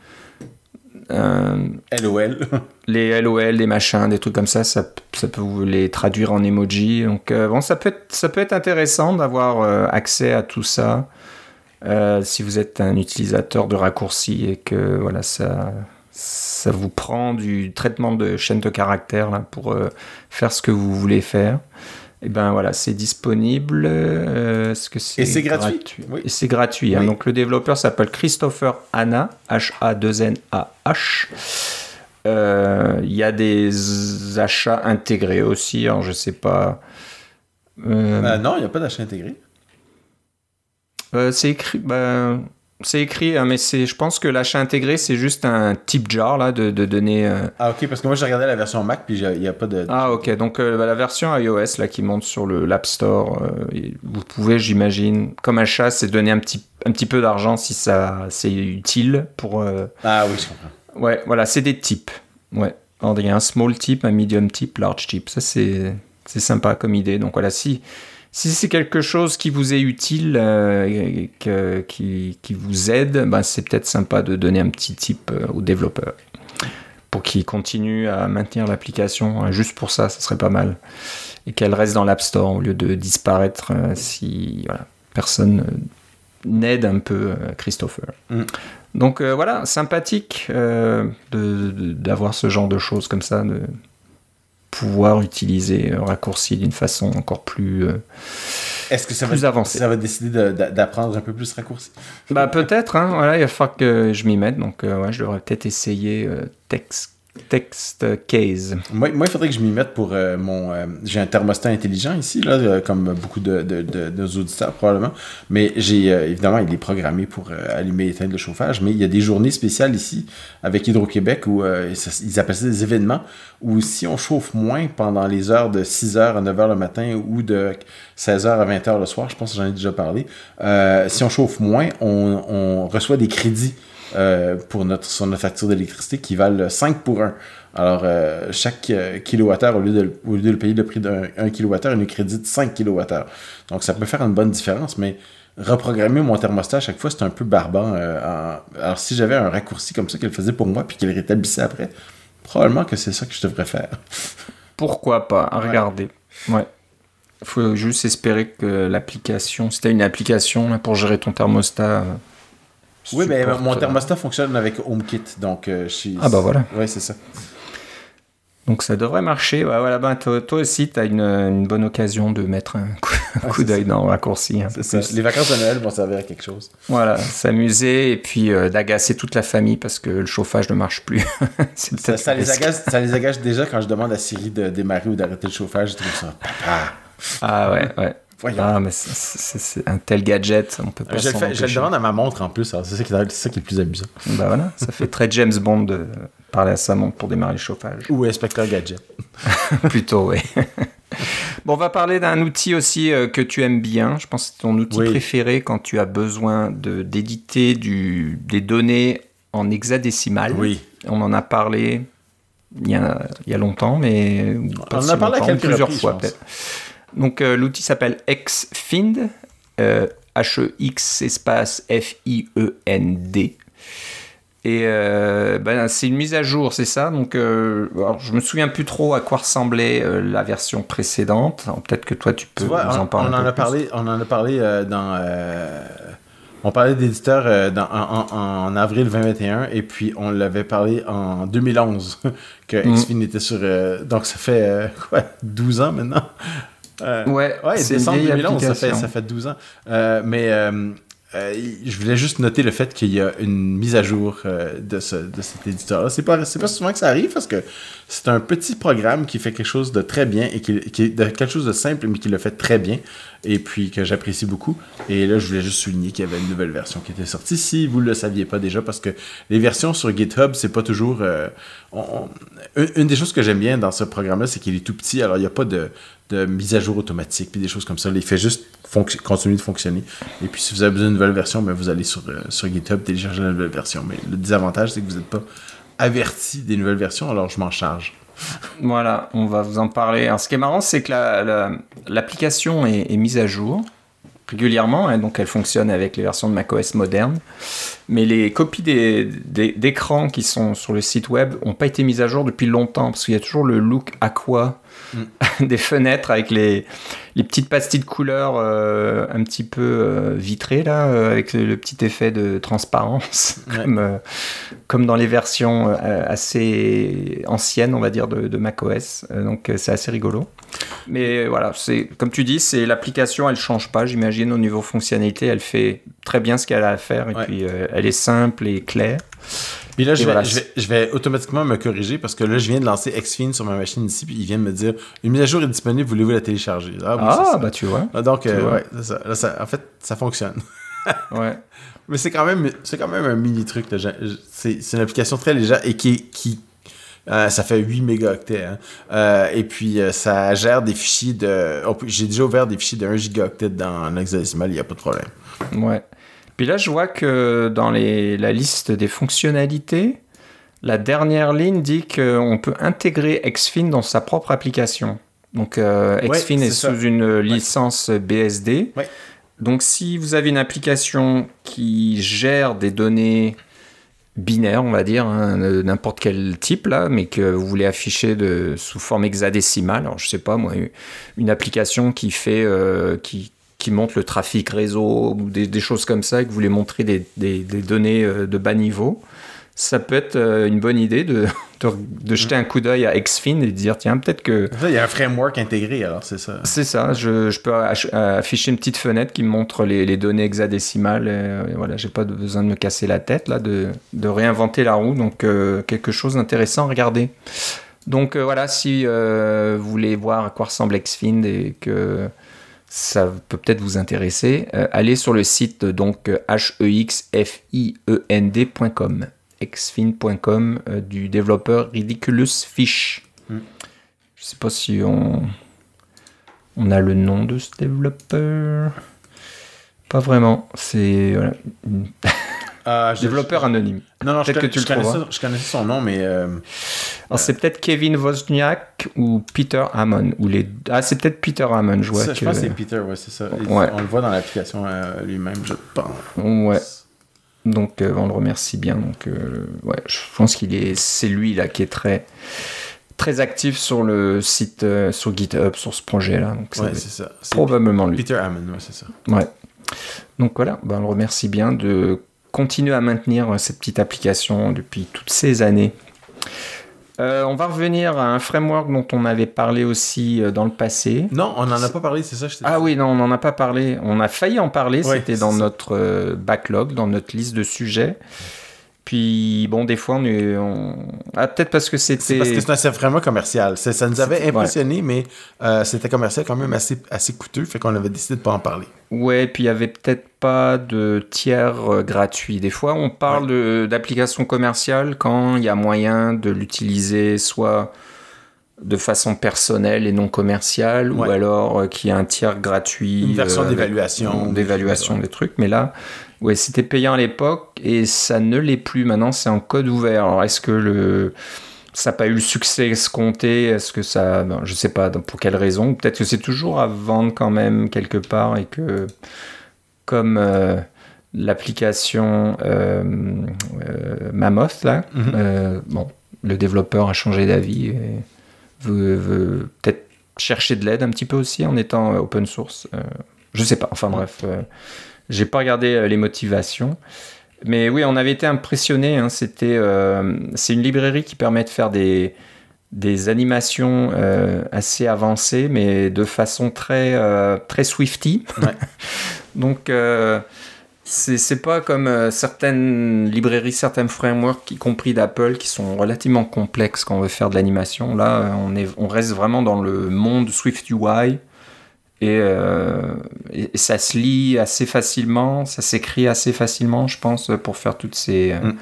LOL. les LOL, des machins, des trucs comme ça, ça, ça peut vous les traduire en emoji. Donc euh, bon, ça peut être, ça peut être intéressant d'avoir euh, accès à tout ça euh, si vous êtes un utilisateur de raccourcis et que voilà ça, ça vous prend du traitement de chaîne de caractères là, pour faire ce que vous voulez faire. Et eh ben voilà, c'est disponible. Euh, ce que et c'est gratuit. Oui. Et c'est gratuit. Hein. Donc le développeur s'appelle Christopher Hanna, H-A-2-N-A-H. Euh, il y a des achats intégrés aussi. Alors je sais pas. Euh, bah non, il n'y a pas d'achat intégré. c'est écrit. Bah, c'est écrit, hein, mais c'est, je pense que l'achat intégré, c'est juste un tip jar là, de, de données. Euh, ah, ok, parce que moi j'ai regardé la version Mac, puis il n'y a pas de. Ah, ok, donc euh, bah, la version iOS là, qui monte sur le, l'App Store, euh, vous pouvez, j'imagine, comme achat, c'est donner un petit, un petit peu d'argent si ça, c'est utile pour. Ah, oui, je comprends. Ouais, voilà, c'est des types. Ouais. il y a un small tip, un medium tip, large tip. Ça, c'est, c'est sympa comme idée. Donc voilà, si si c'est quelque chose qui vous est utile, euh, qui, vous aide, ben c'est peut-être sympa de donner un petit tip euh, aux développeurs pour qu'ils continuent à maintenir l'application. Hein, juste pour ça, ce serait pas mal. Et qu'elle reste dans l'App Store au lieu de disparaître euh, si personne n'aide un peu Christopher. Mm. Donc voilà, sympathique d'avoir ce genre de choses comme ça, de, pouvoir utiliser un raccourci d'une façon encore plus euh, est-ce que ça va, avancée. ça va décider d'apprendre un peu plus raccourci? Bah peut-être hein, voilà il va falloir que je m'y mette donc euh, ouais, je devrais peut-être essayer euh, texte Text case. Moi, il faudrait que je m'y mette pour euh, mon. Euh, j'ai un thermostat intelligent ici, là, euh, comme beaucoup de, de, de, nos auditeurs probablement. Mais j'ai évidemment, il est programmé pour allumer et éteindre le chauffage. Mais il y a des journées spéciales ici avec Hydro-Québec où ils appellent ça des événements où si on chauffe moins pendant les heures de 6h à 9h le matin ou de 16h à 20h le soir, je pense que j'en ai déjà parlé, si on chauffe moins, on, on reçoit des crédits euh, pour notre, sur notre facture d'électricité qui valent 5 pour 1. Alors, euh, chaque euh, kilowattheure, au lieu, de, au lieu de payer le prix d'un kilowattheure, il nous crédite 5 kilowattheures. Donc, ça peut faire une bonne différence, mais reprogrammer mon thermostat à chaque fois, c'est un peu barbant. Alors, si j'avais un raccourci comme ça qu'elle faisait pour moi, puis qu'elle rétablissait après, probablement que c'est ça que je devrais faire. Pourquoi pas? Regardez. Ouais. Il faut juste espérer que l'application, si tu as une application pour gérer ton thermostat, oui, mais mon thermostat fonctionne avec HomeKit, donc euh, je suis... Ah bah voilà. Oui, c'est ça. Donc ça devrait marcher. voilà, ben, toi, aussi, tu as une, bonne occasion de mettre un coup, d'œil dans le raccourci. Les vacances de Noël vont servir à quelque chose. Voilà, s'amuser et puis euh, d'agacer toute la famille parce que le chauffage ne marche plus. ça, les agace, ça les agace déjà quand je demande à Siri de démarrer ou d'arrêter le chauffage. Je trouve ça. Ah ouais, ouais. Ah, mais c'est un tel gadget, on peut pas Je, je le demande à ma montre en plus, c'est ça, qui est le plus amusant. Bah voilà, ça fait très James Bond de parler à sa montre pour démarrer le chauffage. Ou Inspecteur Gadget. Plutôt, oui. bon, on va parler d'un outil aussi euh, que tu aimes bien. Je pense que c'est ton outil préféré quand tu as besoin d'éditer des données en hexadécimal. Oui. On en a parlé il y a, il y a longtemps, mais on en a parlé plusieurs fois peut-être. Donc euh, l'outil s'appelle Xfind, H-E-X euh, espace F-I-E-N-D. Et euh, ben, c'est une mise à jour, c'est ça. Donc, alors, je me souviens plus trop à quoi ressemblait la version précédente. Peut-être que toi, tu peux nous en parler. On, en, a parlé, on en a parlé dans. on parlait d'éditeur en, en, avril 2021 et puis on l'avait parlé en 2011 que mm. Xfin était sur. donc, ça fait quoi, 12 ans maintenant? Euh, ouais, ouais c'est décembre 2011, ça fait, ça fait 12 ans. Euh, mais euh, euh, je voulais juste noter le fait qu'il y a une mise à jour de, ce, de cet éditeur-là. C'est pas, pas souvent que ça arrive parce que c'est un petit programme qui fait quelque chose de très bien et qui, qui est de, quelque chose de simple mais qui le fait très bien et puis que j'apprécie beaucoup. Et là, je voulais juste souligner qu'il y avait une nouvelle version qui était sortie si vous ne le saviez pas déjà parce que les versions sur GitHub, c'est pas toujours. une, des choses que j'aime bien dans ce programme-là, c'est qu'il est tout petit. Alors, il n'y a pas de, de mise à jour automatique, puis des choses comme ça. Il fait juste continuer de fonctionner. Et puis, si vous avez besoin d'une nouvelle version, ben, vous allez sur, euh, sur GitHub télécharger la nouvelle version. Mais le désavantage, c'est que vous n'êtes pas averti des nouvelles versions, alors je m'en charge. Voilà, on va vous en parler. Ce qui est marrant, c'est que l'application la, est, mise à jour régulièrement, hein, donc elle fonctionne avec les versions de macOS modernes. Mais les copies d'écran qui sont sur le site web n'ont pas été mises à jour depuis longtemps, parce qu'il y a toujours le look aqua Mm. des fenêtres avec les, les, petites pastilles de couleur euh, un petit peu euh, vitrées, là, euh, avec le, petit effet de transparence, comme, comme dans les versions assez anciennes, on va dire, de, de macOS. donc c'est assez rigolo. Mais voilà, c'est comme tu dis, c'est l'application, elle change pas, j'imagine, au niveau fonctionnalité, elle fait très bien ce qu'elle a à faire, et puis elle est simple et claire. Puis là, je vais, automatiquement me corriger parce que là, je viens de lancer Xfin sur ma machine ici, puis il vient de me dire une mise à jour est disponible, voulez-vous la télécharger? Ah, ah bah tu vois. Ah, donc, euh, ouais, ça. en fait, ça fonctionne. ouais. Mais c'est quand même, c'est quand même un mini truc. C'est, une application très légère et qui, qui euh, ça fait 8 mégaoctets. Hein. Euh, et puis, ça gère des fichiers de. J'ai déjà ouvert des fichiers de 1 gigaoctet dans l'hexadécimal, il n'y a pas de problème. Ouais. Puis là, je vois que dans les, la liste des fonctionnalités, la dernière ligne dit qu'on peut intégrer Xfin dans sa propre application. Donc euh, Xfin est, sous une licence BSD. Donc si vous avez une application qui gère des données binaires, on va dire, hein, n'importe quel type là, mais que vous voulez afficher de, sous forme hexadécimale, alors je sais pas moi, une application qui fait, euh, qui, qui montre le trafic réseau ou des, choses comme ça, et que vous voulez montrer des, des, données euh, de bas niveau, ça peut être euh, une bonne idée de, de, jeter un coup d'œil à Xfin et de dire tiens, peut-être que. Il y a un framework intégré, alors c'est ça. C'est ça, je, je, peux afficher une petite fenêtre qui me montre les, les données hexadécimales. Et, voilà, j'ai pas besoin de me casser la tête, là, de, de réinventer la roue. Donc, euh, quelque chose d'intéressant à regarder. Donc, voilà, si vous voulez voir à quoi ressemble Xfin et que ça peut peut-être vous intéresser. Euh, allez sur le site donc hexfiend.com, xfin.com euh, du développeur Ridiculous Fish. Hmm. Je sais pas si on on a le nom de ce développeur. Pas vraiment. C'est voilà. Euh, développeur anonyme. Non, non, je, que tu le connaissais, je connaissais son nom, mais. Euh, Alors, c'est peut-être Kevin Wozniak ou Peter Hammond. Ou les... Ah, c'est peut-être Peter Hammond, je vois. Ça, Je pense que c'est Peter, ouais, c'est ça. On le voit dans l'application euh, lui-même, je pense. Ouais. Donc, on le remercie bien. Donc, ouais, je pense qu'il est. C'est lui, là, qui est très très actif sur le site, sur GitHub, sur ce projet-là. ouais, c'est ça. Probablement lui. Peter Hammond, ouais, c'est ça. Ouais. Donc voilà, ben, on le remercie bien de continuer à maintenir cette petite application depuis toutes ces années. Euh, on va revenir à un framework dont on avait parlé aussi euh, dans le passé. Non, on n'en a pas parlé, c'est ça je Ah oui, non, on n'en a pas parlé. On a failli en parler, c'était dans notre euh, backlog, dans notre liste de sujets. Puis, bon, des fois, on est. Ah, peut-être parce que c'était. parce que c'est vraiment commercial. Ça nous avait impressionné, mais euh, c'était commercial quand même assez, assez coûteux, fait qu'on avait décidé de pas en parler. Ouais, puis il y avait peut-être pas de tiers euh, gratuit. Des fois, on parle d'applications commerciales quand il y a moyen de l'utiliser soit de façon personnelle et non commerciale, ou alors euh, qu'il y a un tiers gratuit. Une version d'évaluation. D'évaluation des trucs, mais là. Ouais, c'était payant à l'époque et ça ne l'est plus. Maintenant, c'est en code ouvert. Alors, est-ce que le ça n'a pas eu le succès escompté? Est-ce que ça. Ben, je ne sais pas pour quelle raison? Peut-être que c'est toujours à vendre quand même quelque part et que, comme euh, l'application euh, euh, Mammoth, là, mhm. bon, le développeur a changé d'avis et veut, peut-être chercher de l'aide un petit peu aussi en étant open source. je ne sais pas. Enfin, bref. J'ai pas regardé euh, les motivations. Mais oui, on avait été impressionné. Hein. C'était, euh, c'est une librairie qui permet de faire des, des animations euh, assez avancées, mais de façon très, très Swifty. Donc, c'est, c'est pas comme certaines librairies, certains frameworks, y compris d'Apple, qui sont relativement complexes quand on veut faire de l'animation. Là, on, est, on reste vraiment dans le monde Swift UI euh, et, ça se lit assez facilement, ça s'écrit assez facilement, je pense, pour faire toutes ces, euh, mm.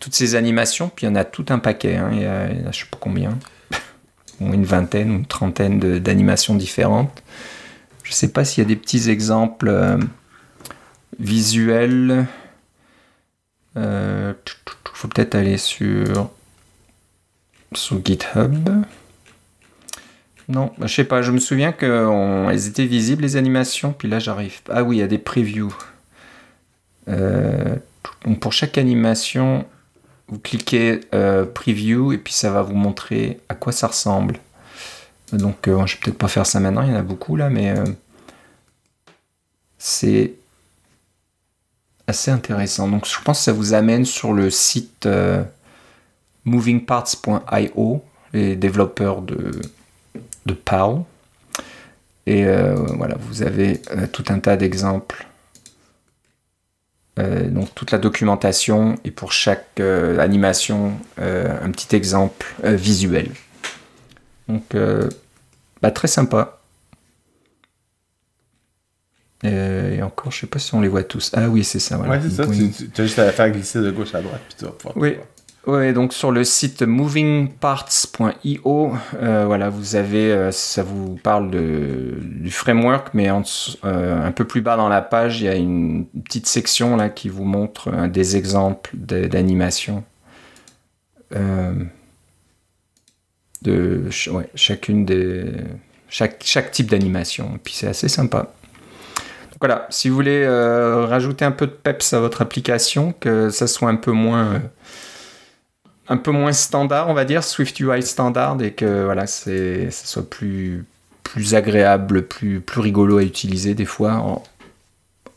toutes ces animations. Puis il y en a tout un paquet, hein. il, y a, je sais pas combien, une vingtaine ou une trentaine d'animations différentes. Je sais pas s'il y a des petits exemples euh, visuels. Il faut peut-être aller sur, sur GitHub. Non, bah, je sais pas, je me souviens qu'elles étaient visibles les animations, puis là j'arrive. Ah oui, il y a des previews. Euh, pour chaque animation, vous cliquez euh, preview et puis ça va vous montrer à quoi ça ressemble. Donc euh, je vais peut-être pas faire ça maintenant, il y en a beaucoup là, mais c'est assez intéressant. Donc je pense que ça vous amène sur le site movingparts.io, les développeurs de de PAL. Et euh, voilà, vous avez euh, tout un tas d'exemples. Euh, donc toute la documentation et pour chaque animation, un petit exemple visuel. Donc bah, très sympa. Et, encore, je sais pas si on les voit tous. Ah oui, c'est ça. Voilà. Ouais, c'est ça. Tu, as juste à faire glisser de gauche à droite. Puis tu vas pouvoir oui. Ouais, donc sur le site movingparts.io, euh, voilà, vous avez, euh, ça vous parle du framework, mais euh, un peu plus bas dans la page, il y a une petite section là qui vous montre des exemples d'animation de chacune des chaque, chaque type d'animation. Puis c'est assez sympa. Voilà, si vous voulez rajouter un peu de peps à votre application, que ça soit un peu moins un peu moins standard, on va dire, Swift UI standard, et que voilà, c'est, ça soit plus, plus agréable, plus, plus rigolo à utiliser des fois.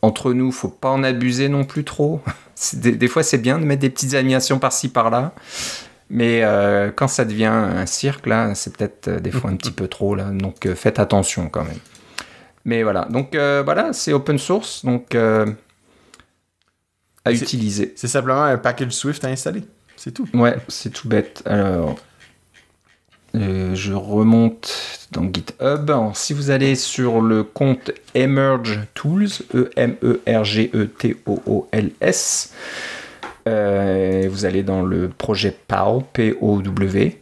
entre nous, faut pas en abuser non plus trop. Des, fois, c'est bien de mettre des petites animations par-ci par-là. Mais euh, quand ça devient un cirque, là, c'est peut-être euh, des fois un petit peu trop. Là, donc euh, faites attention quand même. Mais voilà, donc voilà, c'est open source, donc à utiliser. C'est simplement un package Swift à installer. C'est tout. Ouais, c'est tout bête. Alors, euh, je remonte dans GitHub. si vous allez sur le compte Emerge Tools, E-M-E-R-G-E-T-O-O-L-S, euh, vous allez dans le projet POW, P-O-W.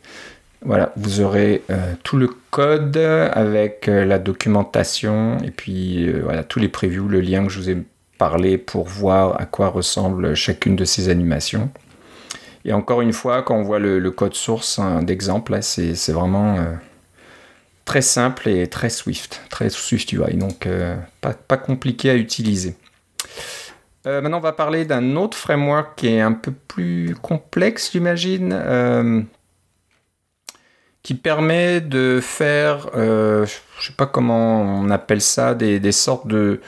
Voilà, vous aurez euh, tout le code avec la documentation et puis voilà tous les previews, le lien que je vous ai parlé pour voir à quoi ressemble chacune de ces animations. Et encore une fois, quand on voit le, code source hein, d'exemple, c'est vraiment euh, très simple et très Swift, très Swift UI, donc euh, pas, compliqué à utiliser. Euh, maintenant, on va parler d'un autre framework qui est un peu plus complexe, j'imagine, qui permet de faire, je ne sais pas comment on appelle ça, des, des sortes de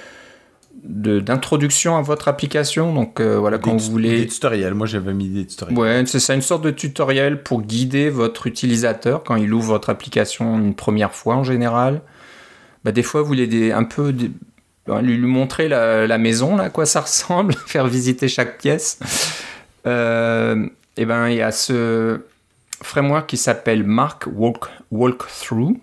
d'introduction à votre application. Donc voilà, quand vous voulez. Des tutoriels, moi j'avais mis des tutoriels. Ouais, c'est ça, une sorte de tutoriel pour guider votre utilisateur quand il ouvre votre application une première fois en général. Bah, des fois, vous voulez un peu lui, lui montrer la, maison, là, à quoi ça ressemble, faire visiter chaque pièce. Euh, et ben, il y a ce framework qui s'appelle Mark Walk, Walkthrough,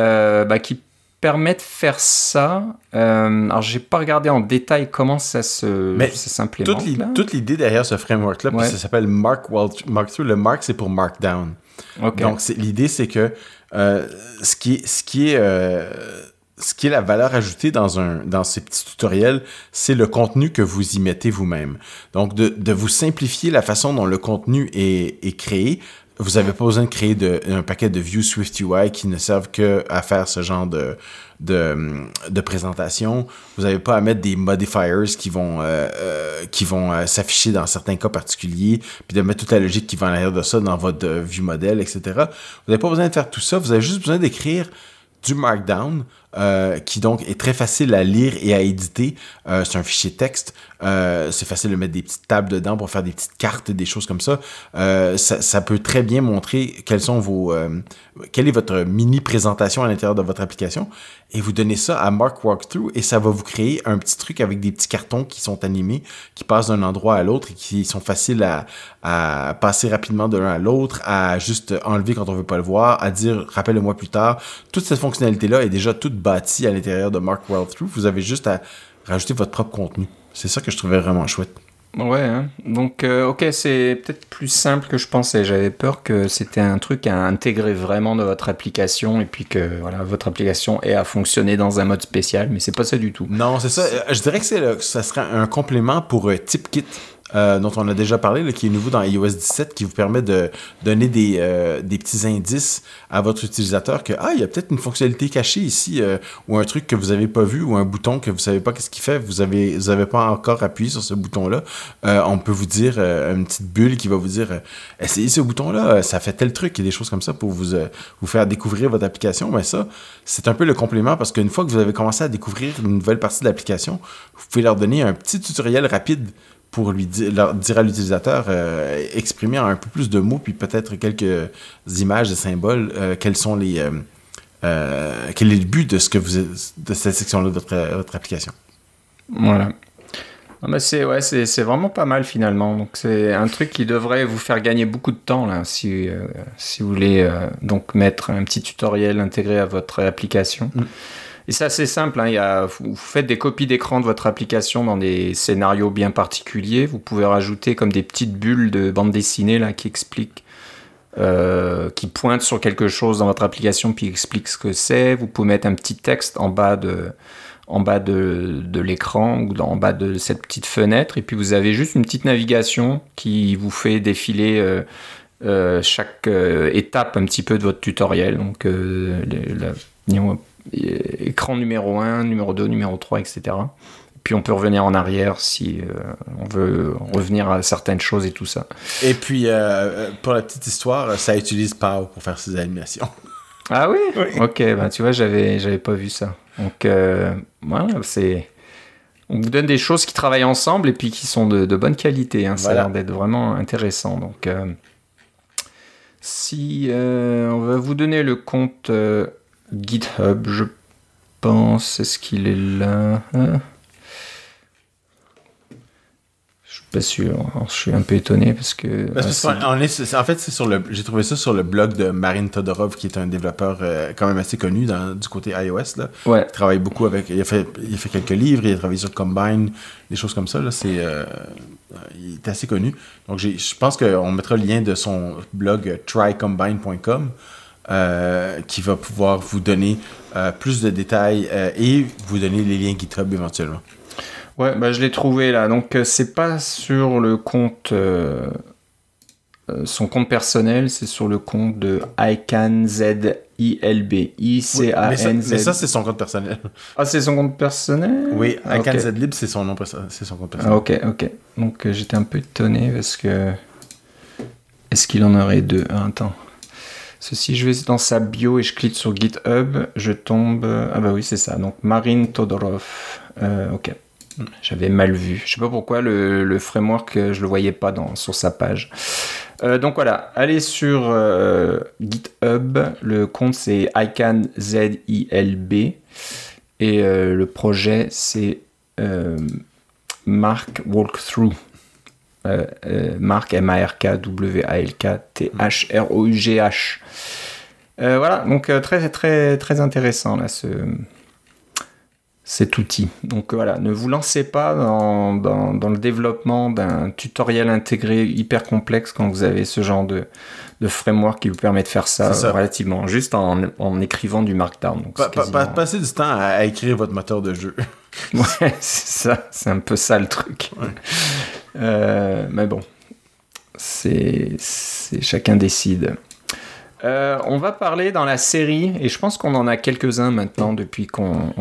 euh, bah, qui permet de faire ça. Euh, alors, j'ai pas regardé en détail comment ça se s'implémente. Toute l'idée derrière ce framework-là, ça s'appelle Mark Walkthrough. Le Mark, c'est pour Markdown. Donc, l'idée, c'est que euh, ce qui ce qui est ce qui est la valeur ajoutée dans, un, dans ces petits tutoriels, c'est le contenu que vous y mettez vous-même. Donc, de, de, vous simplifier la façon dont le contenu est, est créé. Vous n'avez pas besoin de créer un paquet de View Swift UI qui ne servent que à faire ce genre de, de, de présentation. Vous n'avez pas à mettre des modifiers qui vont, euh, euh, vont euh, s'afficher dans certains cas particuliers, puis de mettre toute la logique qui va en arrière de ça dans votre vue modèle, etc. Vous n'avez pas besoin de faire tout ça. Vous avez juste besoin d'écrire du Markdown euh, qui donc est très facile à lire et à éditer. Euh, c'est un fichier texte. Euh, c'est facile de mettre des petites tables dedans pour faire des petites cartes, des choses comme ça. ça, peut très bien montrer quels sont vos, quelle est votre mini présentation à l'intérieur de votre application. Et vous donnez ça à Mark Walkthrough et ça va vous créer un petit truc avec des petits cartons qui sont animés, qui passent d'un endroit à l'autre et qui sont faciles à, passer rapidement de l'un à l'autre, à juste enlever quand on veut pas le voir, à dire rappelle-moi plus tard. Toute cette fonctionnalité-là est déjà toute bâti à l'intérieur de Mark Through. Vous avez juste à rajouter votre propre contenu. C'est ça que je trouvais vraiment chouette. Ouais, hein. donc euh, ok, c'est peut-être plus simple que je pensais. J'avais peur que c'était un truc à intégrer vraiment dans votre application et puis que voilà, votre application ait à fonctionner dans un mode spécial, mais c'est pas ça du tout. Non, c'est ça. Je dirais que ça serait un complément pour euh, TipKit. Euh, dont on a déjà parlé, qui est nouveau dans iOS 17, qui vous permet de donner des, euh, des petits indices à votre utilisateur que, ah, il y a peut-être une fonctionnalité cachée ici, euh, ou un truc que vous n'avez pas vu, ou un bouton que vous savez pas qu'est-ce qu'il fait, vous avez, vous avez pas encore appuyé sur ce bouton-là. on peut vous dire une petite bulle qui va vous dire, essayez ce bouton-là, ça fait tel truc, et des choses comme ça pour vous, vous faire découvrir votre application. Mais ça, c'est un peu le complément parce qu'une fois que vous avez commencé à découvrir une nouvelle partie de l'application, vous pouvez leur donner un petit tutoriel rapide pour lui dire, dire à l'utilisateur, euh, exprimer un peu plus de mots, puis peut-être quelques images, des symboles, euh, quels sont les, euh, quel est le but de ce que vous de cette section-là de votre, application? Voilà. c'est ouais, c'est vraiment pas mal finalement. Donc c'est un truc qui devrait vous faire gagner beaucoup de temps là, si, si vous voulez donc mettre un petit tutoriel intégré à votre application. Mm. Et c'est assez simple, hein, y a, vous faites des copies d'écran de votre application dans des scénarios bien particuliers. Vous pouvez rajouter comme des petites bulles de bande dessinée là, qui expliquent, euh, qui pointent sur quelque chose dans votre application puis expliquent ce que c'est. Vous pouvez mettre un petit texte en bas de, en bas de, de l'écran ou en bas de cette petite fenêtre. Et puis vous avez juste une petite navigation qui vous fait défiler. Euh, euh, chaque étape un petit peu de votre tutoriel. Donc, la, écran numéro 1, numéro 2, numéro 3, etc. Puis on peut revenir en arrière si euh, on veut revenir à certaines choses et tout ça. Et puis, euh, pour la petite histoire, ça utilise POW pour faire ses animations. Ah oui, Ok, ben, tu vois, j'avais, j'avais pas vu ça. Donc, euh, voilà, c'est. On vous donne des choses qui travaillent ensemble et puis qui sont de, bonne qualité. Hein. Ça a l'air d'être vraiment intéressant. Donc, si on va vous donner le compte GitHub, je pense. Est-ce qu'il est là hein? Je suis pas sûr. je suis un peu étonné parce que. en fait, c'est sur le. J'ai trouvé ça sur le blog de Marine Todorov, qui est un développeur euh, quand même assez connu dans, du côté iOS. Là. Ouais. Il travaille beaucoup avec. Il a, fait, il a fait quelques livres, il a travaillé sur Combine, des choses comme ça. Là. C'est, euh, il est assez connu. Donc, je pense qu'on mettra le lien de son blog trycombine.com. Euh, qui va pouvoir vous donner euh, plus de détails euh, et vous donner les liens GitHub éventuellement. Ouais, bah, je l'ai trouvé là. Donc c'est pas sur le compte son compte personnel, c'est sur le compte de ICANZILB. I-C-A-N-Z. mais ça, c'est son compte personnel. Ah, c'est son compte personnel? Oui, ah, ICANZLib, c'est son, nom, c'est son compte personnel. Ah, ok, ok. Donc j'étais un peu étonné parce que. Est-ce qu'il en aurait deux? Ah, Attends. Ceci, je vais dans sa bio et je clique sur GitHub, je tombe. Ah bah oui, c'est ça. Donc Marine Todorov. ok. J'avais mal vu. Je sais pas pourquoi le, framework, je le voyais pas dans, sur sa page. donc voilà, allez sur GitHub. Le compte c'est ICANZILB. Et le projet c'est Mark Walkthrough. Euh, euh, Marc, M-A-R-K-W-A-L-K-T-H-R-O-U-G-H. Euh, voilà, donc très, très, très intéressant là, ce, cet outil. Donc voilà, ne vous lancez pas dans, dans, le développement d'un tutoriel intégré hyper complexe quand vous avez ce genre de, de framework qui vous permet de faire ça, relativement juste en, en, écrivant du Markdown. Donc Passer du temps à, écrire votre moteur de jeu. ouais, c'est ça, c'est un peu ça le truc. Euh, mais bon, c'est chacun décide. Euh, on va parler dans la série, et je pense qu'on en a quelques-uns maintenant depuis qu'on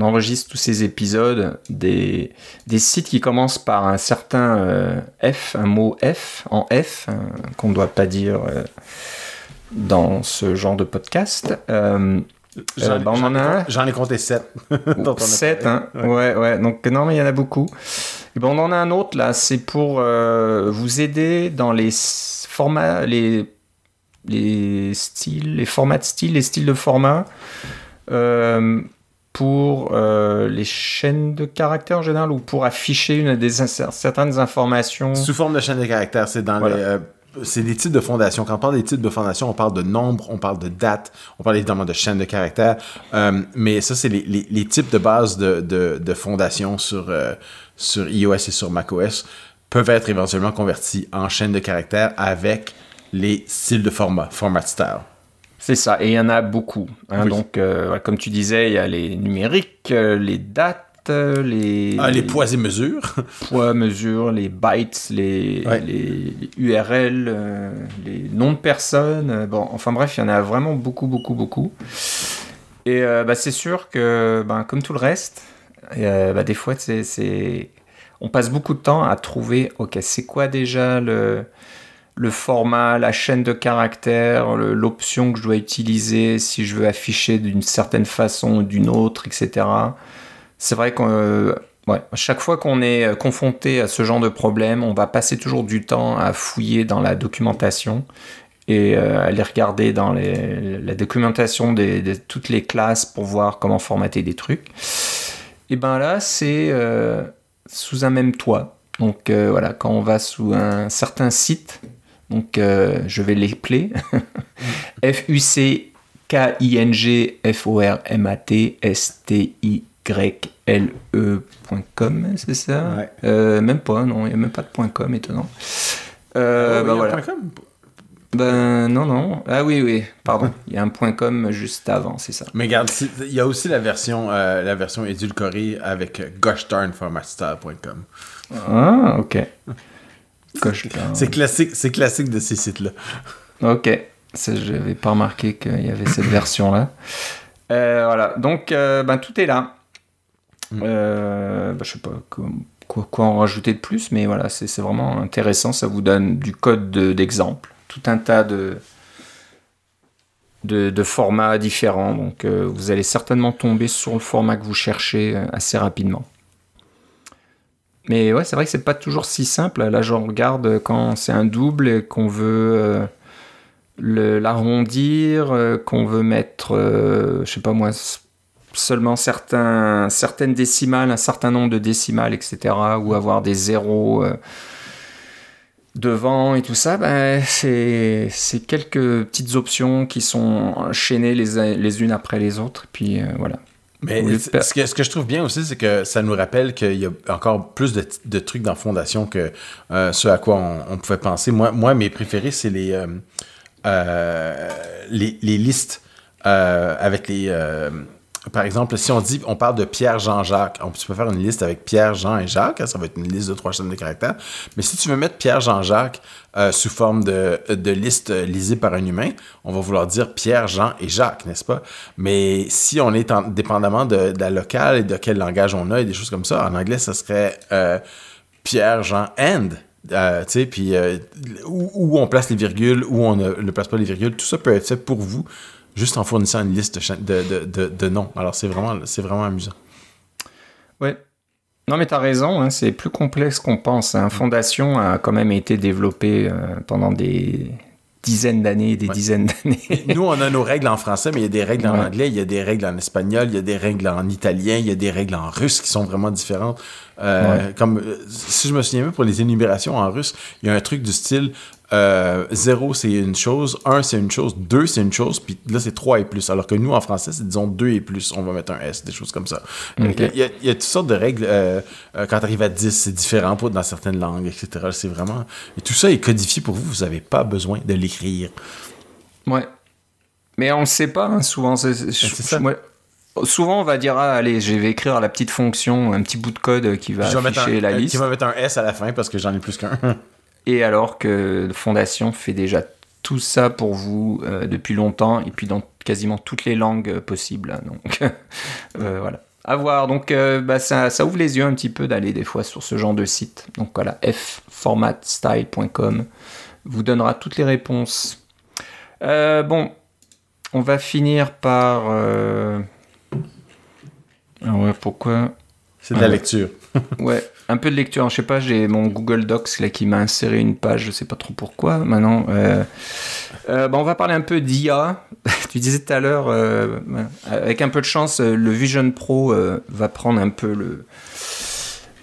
enregistre tous ces épisodes, des, des, sites qui commencent par un certain euh, F, un mot F, en F, hein, qu'on ne doit pas dire dans ce genre de podcast. J'en bah, ai compté 7. 7, hein? Ouais, ouais. Donc, non, mais il y en a beaucoup. Et ben, on en a un autre là. C'est pour euh, vous aider dans les formats, les, les styles, les formats de style, les styles de format. Euh, pour euh, les chaînes de caractères en général ou pour afficher une des certaines informations Sous forme de chaîne de caractères, c'est dans les c'est des titres de fondation. Quand on parle des titres de fondation, on parle de nombre, on parle de date, on parle évidemment de chaîne de caractères. Euh, mais ça, c'est les, les, types de base de, de, de fondation sur, euh, sur iOS et sur macOS peuvent être éventuellement convertis en chaîne de caractères avec les styles de format, format style. C'est ça, et il y en a beaucoup. Hein. Donc, euh, comme tu disais, il y a les numériques, les dates, les... Ah, les poids et mesures. poids, mesures, les bytes, les, les URL, euh, les noms de personnes. Euh, bon, enfin bref, il y en a vraiment beaucoup, beaucoup, beaucoup. Et euh, bah, c'est sûr que, ben, comme tout le reste, bah, des fois, on passe beaucoup de temps à trouver, ok, c'est quoi déjà le, le format, la chaîne de caractères, l'option que je dois utiliser si je veux afficher d'une certaine façon ou d'une autre, etc c'est vrai qu'à euh, chaque fois qu'on est euh, confronté à ce genre de problème, on va passer toujours du temps à fouiller dans la documentation et à euh, aller regarder dans la documentation de toutes les classes pour voir comment formater des trucs. Et ben là, c'est sous un même toit. Donc voilà, quand on va sous un certain site, donc je vais l'épeler, F U C K I N G F O R M A T S T I YLE.com, c'est ça euh, Même pas, non, il n'y a même pas de .com, étonnant. Euh, ah bah voilà. Ben non, non. Ah oui, oui, pardon. Il y a un .com juste avant, c'est ça. Mais regarde, il y a aussi la version, euh, la version édulcorée avec goshdarnformatstyle.com. Ah, ok. c'est classique, c'est classique de ces sites-là. Ok. Je n'avais pas remarqué qu'il y avait cette version-là. voilà, donc ben, tout est là. Mm. Euh, bah, je sais pas quoi, quoi, en rajouter de plus, mais voilà, c'est vraiment intéressant. Ça vous donne du code d'exemple, tout un tas de, formats différents. Donc euh, vous allez certainement tomber sur le format que vous cherchez euh, assez rapidement. Mais ouais, c'est vrai que c'est pas toujours si simple. Là, je regarde quand c'est un double et qu'on veut l'arrondir, qu'on veut mettre, je sais pas moi, seulement certains, certaines décimales, un certain nombre de décimales, etc., ou avoir des zéros euh, devant et tout ça, ben, c'est quelques petites options qui sont enchaînées les, les unes après les autres, puis euh, voilà. Mais ce que, ce que, je trouve bien aussi, c'est que ça nous rappelle qu'il y a encore plus de, de, trucs dans Fondation que euh, ce à quoi on, pouvait penser. Moi, moi, mes préférés, c'est les, les, les, listes avec les par exemple, si on dit, on parle de Pierre, Jean, Jacques, on peut faire une liste avec Pierre, Jean et Jacques, ça va être une liste de trois chaînes de caractères. Mais si tu veux mettre Pierre, Jean, Jacques euh, sous forme de, liste lisible par un humain, on va vouloir dire Pierre, Jean et Jacques, n'est-ce pas? Mais si on est en, dépendamment de, la locale et de quel langage on a et des choses comme ça, en anglais, ça serait euh, Pierre, Jean and. Euh, puis où, où, on place les virgules, où on ne place pas les virgules, tout ça peut être fait pour vous juste en fournissant une liste de, de, de, de noms. Alors, c'est vraiment, vraiment amusant. Ouais. Non, mais tu as raison, hein, c'est plus complexe qu'on pense. Hein. Fondation a quand même été développé pendant des, dizaines d'années des dizaines d'années. Nous, on a nos règles en français, mais il y a des règles en anglais, il y a des règles en espagnol, il y a des règles en italien, il y a des règles en russe qui sont vraiment différentes. Euh, comme euh, si je me souviens bien pour les énumérations en russe, il y a un truc du style 0 euh, c'est une chose, 1 c'est une chose, 2 c'est une chose, puis là c'est 3 et plus. Alors que nous en français c'est disons 2 et plus, on va mettre un S, des choses comme ça. Il, y a, il, y a, toutes sortes de règles. quand tu arrives à 10, c'est différent pour, dans certaines langues, etc. C'est vraiment. Et tout ça est codifié pour vous, vous n'avez pas besoin de l'écrire. Ouais. Mais on ne sait pas, hein, souvent. C'est ça. Souvent, on va dire ah, allez, je vais écrire la petite fonction, un petit bout de code qui va afficher la liste. Qui va mettre un S à la fin parce que j'en ai plus qu'un. Et alors que Fondation fait déjà tout ça pour vous euh, depuis longtemps et puis dans quasiment toutes les langues possibles. Hein, donc euh, voilà. À voir. Donc bah, ça, ça, ouvre les yeux un petit peu d'aller des fois sur ce genre de site. Donc voilà, fformatstyle.com vous donnera toutes les réponses. Euh, bon, on va finir par. Ah ouais, pourquoi C'est de la lecture. ouais, un peu de lecture. Je sais pas, j'ai mon Google Docs là qui m'a inséré une page, je sais pas trop pourquoi. Maintenant, euh, euh, on va parler un peu d'IA. tu disais tout à l'heure, euh, avec un peu de chance, le Vision Pro va prendre un peu le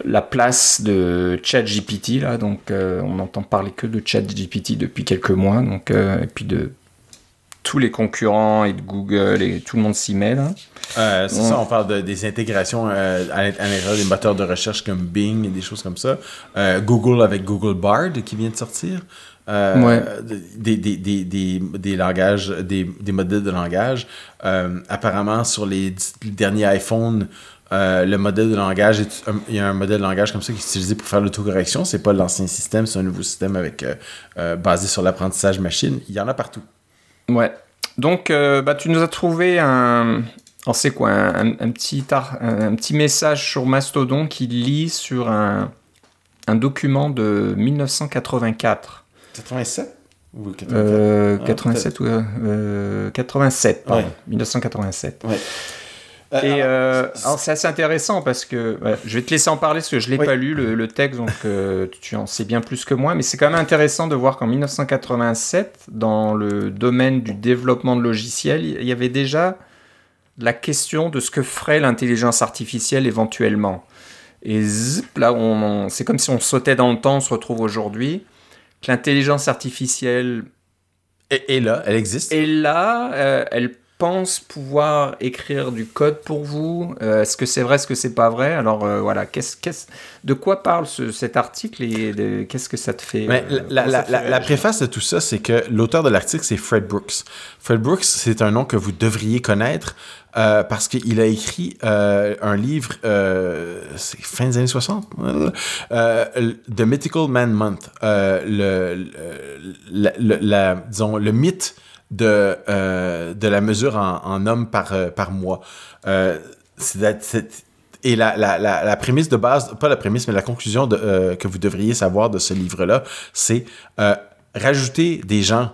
la place de ChatGPT là. Donc, on n'entend parler que de ChatGPT depuis quelques mois. Donc, et puis de tous les concurrents et de Google et tout le monde s'y met là. Euh, c'est ça, on parle des intégrations euh, à, l'intérieur des moteurs de recherche comme Bing et des choses comme ça. Euh, Google avec Google Bard qui vient de sortir. Des, des, des, des, langages, des, modèles de langage. apparemment, sur les, derniers iPhones, le modèle de langage, il y a un modèle de langage comme ça qui est utilisé pour faire l'autocorrection. C'est pas l'ancien système, c'est un nouveau système avec basé sur l'apprentissage machine. Il y en a partout. Ouais. Donc, bah, tu nous as trouvé un, alors c'est quoi un, petit un, petit message sur Mastodon qui lit sur un, un document de 1984. 87 ou 87 ou 87, pardon, 1987. Ouais. Euh, Et euh, alors, c'est assez intéressant parce que je vais te laisser en parler parce que je l'ai pas lu le, texte donc euh, tu en sais bien plus que moi mais c'est quand même intéressant de voir qu'en 1987 dans le domaine du développement de logiciels il y avait déjà la question de ce que ferait l'intelligence artificielle éventuellement. Et zip, là, on, c'est comme si on sautait dans le temps, on se retrouve aujourd'hui. Que l'intelligence artificielle. est là, elle existe? Et là, euh, elle pense pouvoir écrire du code pour vous. Euh, est-ce que c'est vrai, est-ce que c'est pas vrai? Alors euh, voilà, qu'est-ce, qu'est-ce, de quoi parle cet article et qu'est-ce que ça te fait, euh, la, préface de tout ça, c'est que l'auteur de l'article, c'est Fred Brooks. Fred Brooks, c'est un nom que vous devriez connaître parce qu'il a écrit un livre, c'est fin des années 60, The Mythical Man Month, le, la, disons, le mythe de, euh, de la mesure en, en homme par, euh, par mois. Euh, et la, la, la, prémisse de base, pas la prémisse, mais la conclusion que vous devriez savoir de ce livre-là, c'est rajouter des gens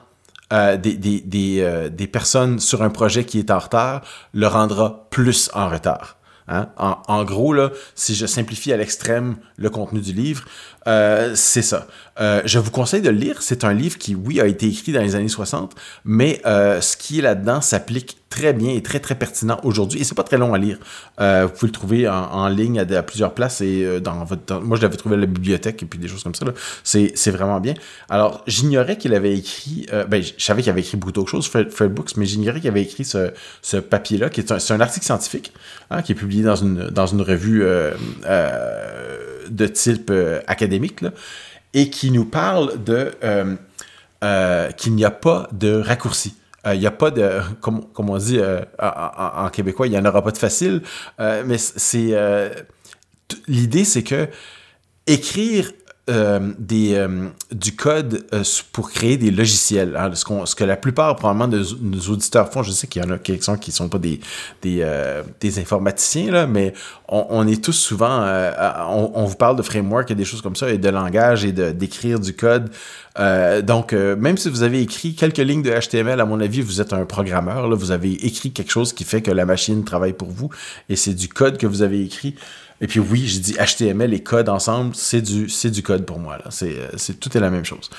des, des, des, des, personnes sur un projet qui est en retard le rendra plus en retard. Hein? En, en, gros, là, si je simplifie à l'extrême le contenu du livre, euh, c'est ça. Euh, je vous conseille de le lire. C'est un livre qui, oui, a été écrit dans les années 60, mais euh, ce qui est là-dedans s'applique très bien et très, très pertinent aujourd'hui. Et c'est pas très long à lire. vous pouvez le trouver en, ligne à, plusieurs places et dans votre... moi, je l'avais trouvé à la bibliothèque et puis des choses comme ça. C'est vraiment bien. Alors, j'ignorais qu'il avait écrit... ben, je savais qu'il avait écrit beaucoup d'autres choses, Fred, Books, mais j'ignorais qu'il avait écrit ce, papier-là, qui est un, un, article scientifique, hein, qui est publié dans une, dans une revue de type euh, académique, et qui nous parle de euh, euh, qu'il n'y a pas de raccourci. Il n'y a pas de, comme, on dit en, québécois, il n'y en aura pas de facile, mais c'est l'idée, c'est que écrire des, du code pour créer des logiciels. Hein, ce, ce, que la plupart, probablement, de nos auditeurs font, je sais qu'il y en a qui ne sont pas des, des, des informaticiens, là, mais on, est tous souvent, euh, on, vous parle de framework et des choses comme ça, et de langage et d'écrire du code. Euh, donc, euh, même si vous avez écrit quelques lignes de HTML, à mon avis, vous êtes un programmeur. Là, vous avez écrit quelque chose qui fait que la machine travaille pour vous, et c'est du code que vous avez écrit. Et puis oui, je dis HTML et code ensemble, c'est du, du code pour moi. Là. C'est, tout est la même chose.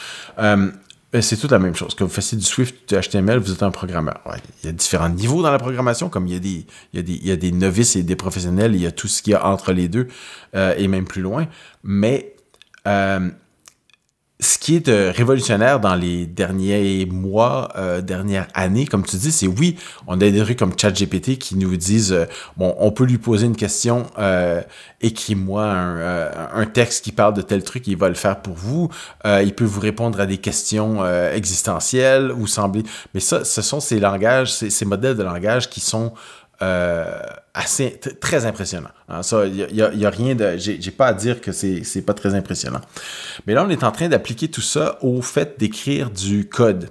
Ben, c'est tout la même chose. Que vous fassiez du Swift, du HTML, vous êtes un programmeur. Il y a différents niveaux dans la programmation, comme il y a des, il y a des, il y a des novices et des professionnels, il y a tout ce qu'il y a entre les deux, euh, et même plus loin. Mais euh, ce qui est euh, révolutionnaire dans les derniers mois, euh, dernières années, comme tu dis, c'est oui, on a des trucs comme ChatGPT qui nous disent, euh, bon, on peut lui poser une question, écris-moi un, texte qui parle de tel truc, il va le faire pour vous. il peut vous répondre à des questions existentielles ou sembler. Mais ça, ce sont ces langages, ces, ces modèles de langage qui sont euh, assez très impressionnant. Hein. ça, il n'y a, rien de. J'ai pas à dire que c'est pas très impressionnant. Mais là, on est en train d'appliquer tout ça au fait d'écrire du code.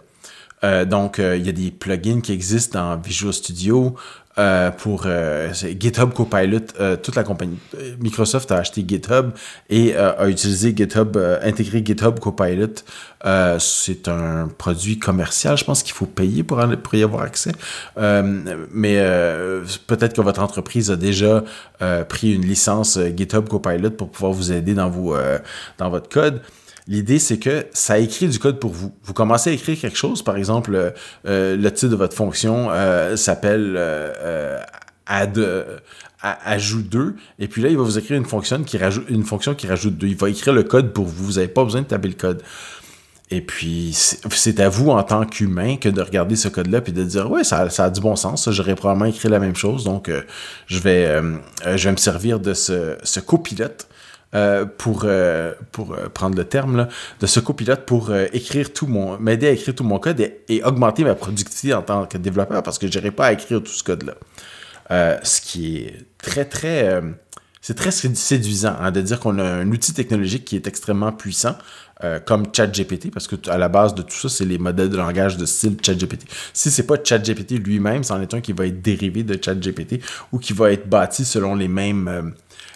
Euh, donc, euh, il y a des plugins qui existent dans Visual Studio. Euh, pour euh, GitHub Copilot, euh, toute la compagnie. Microsoft a acheté GitHub et a utilisé GitHub, intégré GitHub Copilot. c'est un produit commercial, je pense qu'il faut payer pour, y avoir accès. mais peut-être que votre entreprise a déjà pris une licence GitHub Copilot pour pouvoir vous aider dans, dans votre code. L'idée, c'est que ça écrit du code pour vous. Vous commencez à écrire quelque chose, par exemple, euh, euh, le titre de votre fonction euh, s'appelle add, ajout 2, et puis là, il va vous écrire une fonction qui rajoute, une fonction qui rajoute 2. Il va écrire le code pour vous. Vous n'avez pas besoin de taper le code. Et puis, c'est à vous, en tant qu'humain, que de regarder ce code-là puis de dire, ouais, ça, a du bon sens. J'aurais probablement écrit la même chose. Donc, je, vais, me servir de ce copilote euh, pour, euh, euh, prendre le terme, de ce copilote pour écrire tout mon, m'aider à écrire tout mon code et, augmenter ma productivité en tant que développeur parce que je pas à écrire tout ce code-là. ce qui est très, très, c'est très séduisant hein, de dire qu'on a un outil technologique qui est extrêmement puissant, comme ChatGPT, parce que à la base de tout ça, c'est les modèles de langage de style ChatGPT. Si c'est pas ChatGPT lui-même, c'en est un qui va être dérivé de ChatGPT ou qui va être bâti selon les mêmes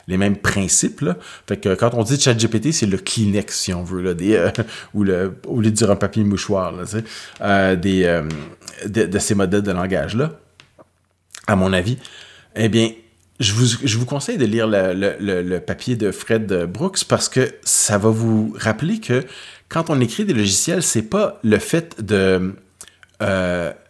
les mêmes principes. Fait que quand on dit ChatGPT, c'est le Kleenex, si on veut, là, euh, ou le, au lieu de dire un papier mouchoir, là, euh, des, euh, de, ces modèles de langage-là, à mon avis. Eh bien, je vous, je vous conseille de lire le, le, le, papier de Fred Brooks parce que ça va vous rappeler que quand on écrit des logiciels, c'est pas le fait de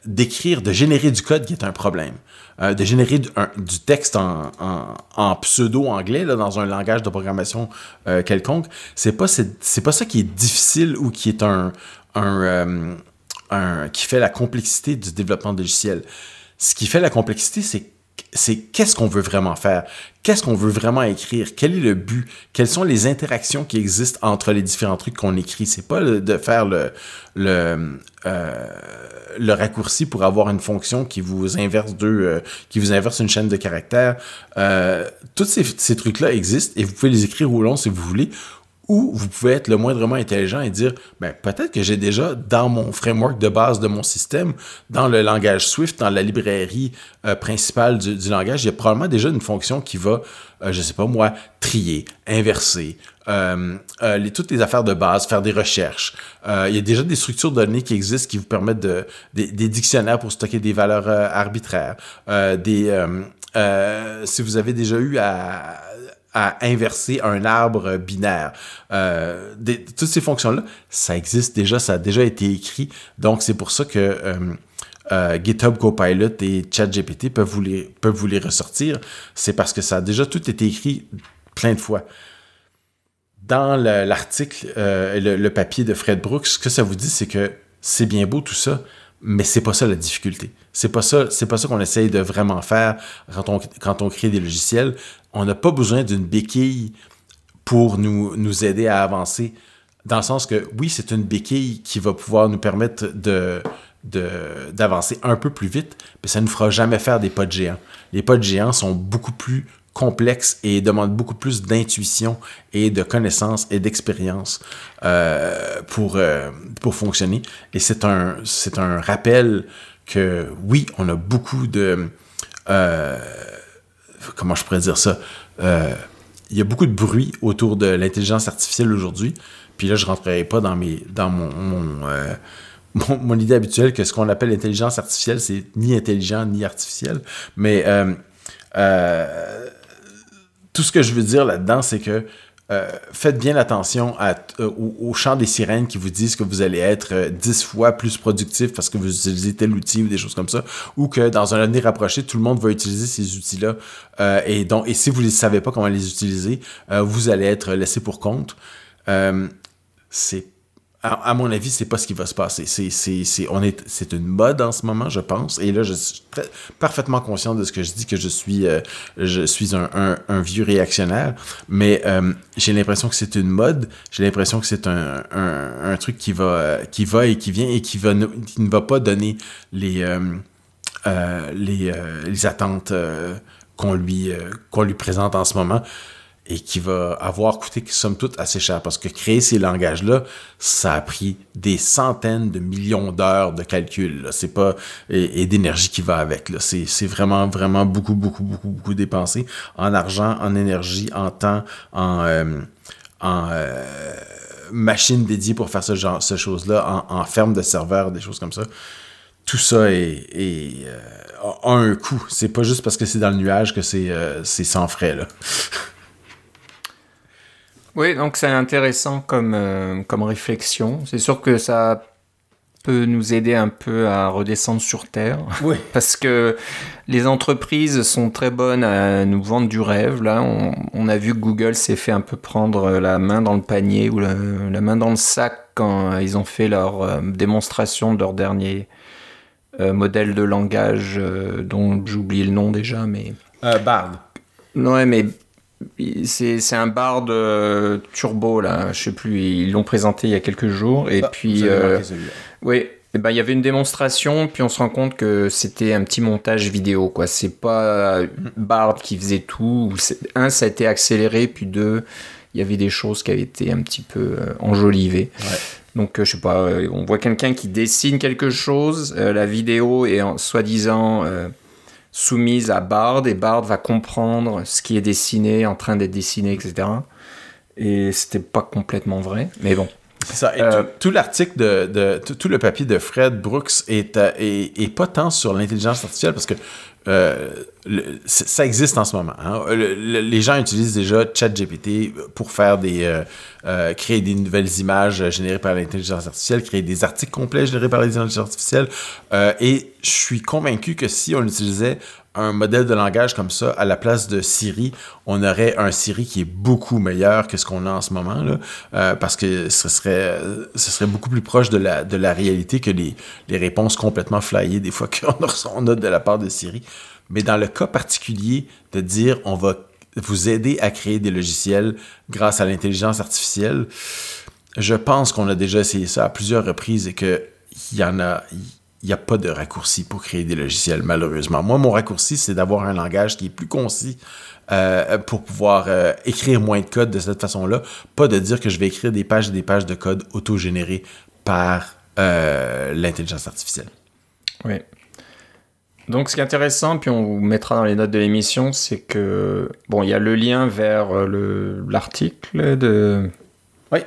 d'écrire, de générer du code qui est un problème. Euh, de générer du, texte en, pseudo-anglais, dans un langage de programmation euh, quelconque, c'est pas, pas ça qui est difficile ou qui est un, un, qui fait la complexité du développement logiciel. Ce qui fait la complexité, c'est c'est qu'est-ce qu'on veut vraiment faire, qu'est-ce qu'on veut vraiment écrire, quel est le but, quelles sont les interactions qui existent entre les différents trucs qu'on écrit? C'est pas de faire le, le, euh, le raccourci pour avoir une fonction qui vous inverse deux, euh, qui vous inverse une chaîne de caractères. Euh, tous ces, ces trucs-là existent et vous pouvez les écrire au long si vous voulez ou vous pouvez être le moindrement intelligent et dire, ben, peut-être que j'ai déjà dans mon framework de base de mon système, dans le langage Swift, dans la librairie euh, principale du, langage, il y a probablement déjà une fonction qui va, je euh, je sais pas moi, trier, inverser, euh, les, toutes les affaires de base, faire des recherches. il y a déjà des structures de données qui existent qui vous permettent de, des, des dictionnaires pour stocker des valeurs arbitraires, des... si vous avez déjà eu à, à inverser un arbre binaire. Euh, toutes ces fonctions-là, ça existe déjà, ça a déjà été écrit. Donc, c'est pour ça que euh, euh, GitHub Copilot et ChatGPT peuvent vous les, peuvent vous les ressortir. C'est parce que ça a déjà tout été écrit plein de fois. Dans l'article, le, le, papier de Fred Brooks, ce que ça vous dit, c'est que c'est bien beau tout ça, mais c'est pas ça la difficulté. C'est pas ça, c'est pas ça qu'on essaye de vraiment faire quand on, crée des logiciels. On n'a pas besoin d'une béquille pour nous, nous aider à avancer. Dans le sens que oui, c'est une béquille qui va pouvoir nous permettre de, d'avancer un peu plus vite, mais ça ne nous fera jamais faire des pas de géants. Les pas de géants sont beaucoup plus complexe et demande beaucoup plus d'intuition et de connaissances et d'expérience euh, pour, euh, pour fonctionner. Et c'est un, c'est un rappel que oui, on a beaucoup de... Euh, comment je pourrais dire ça? il y a beaucoup de bruit autour de l'intelligence artificielle aujourd'hui. Puis là, je rentrerai pas dans, mes, dans mon, mon, mon, idée habituelle que ce qu'on appelle l'intelligence artificielle, c'est ni intelligent ni artificiel. Mais tout ce que je veux dire là-dedans, c'est que euh, faites bien attention euh, au, chant des sirènes qui vous disent que vous allez être euh, dix fois plus productif parce que vous utilisez tel outil ou des choses comme ça, ou que dans un avenir rapproché, tout le monde va utiliser ces outils-là. et, donc, et si vous ne savez pas comment les utiliser, vous allez être laissé pour compte. c'est à, mon avis, c'est pas ce qui va se passer. C'est, c'est, c'est, on est, c'est une mode en ce moment, je pense. Et là, je suis parfaitement conscient de ce que je dis, que je suis, euh, je suis un, vieux réactionnaire. Mais euh, j'ai l'impression que c'est une mode. J'ai l'impression que c'est un, truc qui va, qui va et qui vient et qui, va, ne va pas donner les, euh, les, les attentes qu'on lui, qu'on lui présente en ce moment et qui va avoir coûté, somme toute, assez cher. Parce que créer ces langages-là, ça a pris des centaines de millions d'heures de calcul. C'est pas et, d'énergie qui va avec. C'est vraiment, vraiment beaucoup, beaucoup, beaucoup, beaucoup dépensé en argent, en énergie, en temps, en, euh, en euh, machines dédiées pour faire ce genre, ce chose-là, en, ferme de serveurs, des choses comme ça. Tout ça est, euh, a un coût. C'est pas juste parce que c'est dans le nuage que c'est sans frais. Là. Oui, donc c'est intéressant comme, euh, comme réflexion. C'est sûr que ça peut nous aider un peu à redescendre sur Terre. Oui. Parce que les entreprises sont très bonnes à nous vendre du rêve. Là, on, a vu que Google s'est fait un peu prendre la main dans le panier ou la, main dans le sac quand ils ont fait leur euh, démonstration de leur dernier euh, modèle de langage dont j'oublie le nom déjà, mais... Bard. Non, mais c'est un bar de turbo là, je sais plus, ils l'ont présenté il y a quelques jours. Et ah, puis euh, oui, et eh ben il y avait une démonstration puis on se rend compte que c'était un petit montage vidéo quoi, c'est pas Bard qui faisait tout, un ça a été accéléré puis deux il y avait des choses qui avaient été un petit peu euh, enjolivées. Donc, euh, je sais pas, on voit quelqu'un qui dessine quelque chose, la vidéo est soi-disant soumise à Bard et Bard va comprendre ce qui est dessiné, en train d'être dessiné, etc. Et c'était pas complètement vrai, mais bon. C'est ça. Et euh, tout, l'article de, tout, le papier de Fred Brooks est, euh, est, pas tant sur l'intelligence artificielle parce que euh, ça existe en ce moment. Hein. les gens utilisent déjà ChatGPT pour faire des créer des nouvelles images générées par l'intelligence artificielle, créer des articles complets générés par l'intelligence artificielle. et je suis convaincu que si on utilisait un modèle de langage comme ça à la place de Siri, on aurait un Siri qui est beaucoup meilleur que ce qu'on a en ce moment, là, euh, parce que ce serait, beaucoup plus proche de la, réalité que les, les réponses complètement flyées des fois qu'on a de la part de Siri. Mais dans le cas particulier de dire on va vous aider à créer des logiciels grâce à l'intelligence artificielle, je pense qu'on a déjà essayé ça à plusieurs reprises et qu'il y en a il n'y a pas de raccourci pour créer des logiciels, malheureusement. Moi, mon raccourci, c'est d'avoir un langage qui est plus concis euh, pour pouvoir euh, écrire moins de code de cette façon-là. Pas de dire que je vais écrire des pages et des pages de code auto-générés par euh, l'intelligence artificielle. Oui. Donc, ce qui est intéressant, puis on vous mettra dans les notes de l'émission, c'est que, bon, il y a le lien vers l'article de... Oui,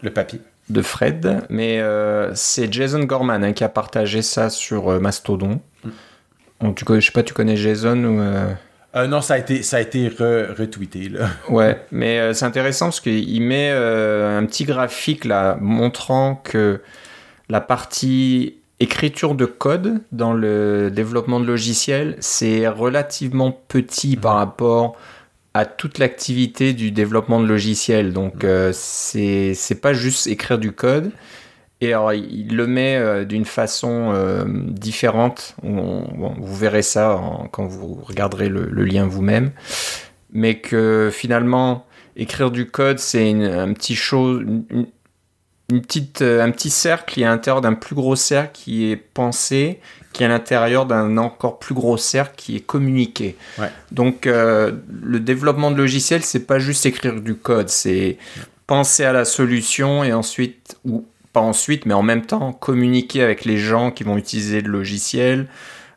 le papier de Fred, mais euh, c'est Jason Gorman hein, qui a partagé ça sur euh, Mastodon. Mm. tu, je sais pas, tu connais Jason ou euh? non, ça a été, ça a été retweeté. Là. Ouais, mais c'est intéressant parce qu'il met un petit graphique là montrant que la partie écriture de code dans le développement de logiciels, c'est relativement petit par mm. rapport à toute l'activité du développement de logiciels. Donc, euh, c'est pas juste écrire du code. Et alors, il le met euh, d'une façon euh, différente. vous verrez ça quand vous regarderez le, lien vous-même. Mais que finalement, écrire du code, c'est un petit chose, une, petite, un petit cercle qui est à l'intérieur d'un plus gros cercle qui est pensé qui est à l'intérieur d'un encore plus gros cercle qui est communiqué. Donc euh, le développement de logiciels, c'est pas juste écrire du code, c'est penser à la solution et ensuite, ou pas ensuite, mais en même temps, communiquer avec les gens qui vont utiliser le logiciel,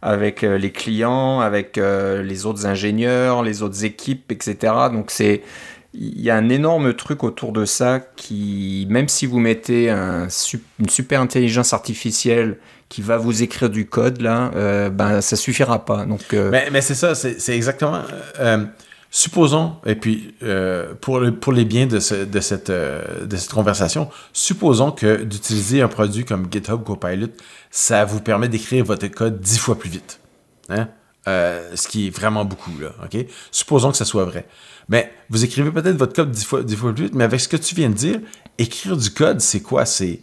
avec les clients, avec les autres ingénieurs, les autres équipes, etc. Donc c'est il y a un énorme truc autour de ça qui, même si vous mettez un, une super intelligence artificielle qui va vous écrire du code, là, euh, ben, ça suffira pas. Donc, euh, mais, c'est ça, c'est exactement. Euh, supposons, et puis pour, pour les biens de, de, cette, de cette conversation, supposons que d'utiliser un produit comme GitHub Copilot, ça vous permet d'écrire votre code dix fois plus vite. Hein? ce qui est vraiment beaucoup, là. OK? Supposons que ça soit vrai. Mais vous écrivez peut-être votre code dix fois, fois plus vite, mais avec ce que tu viens de dire, écrire du code, c'est quoi? C'est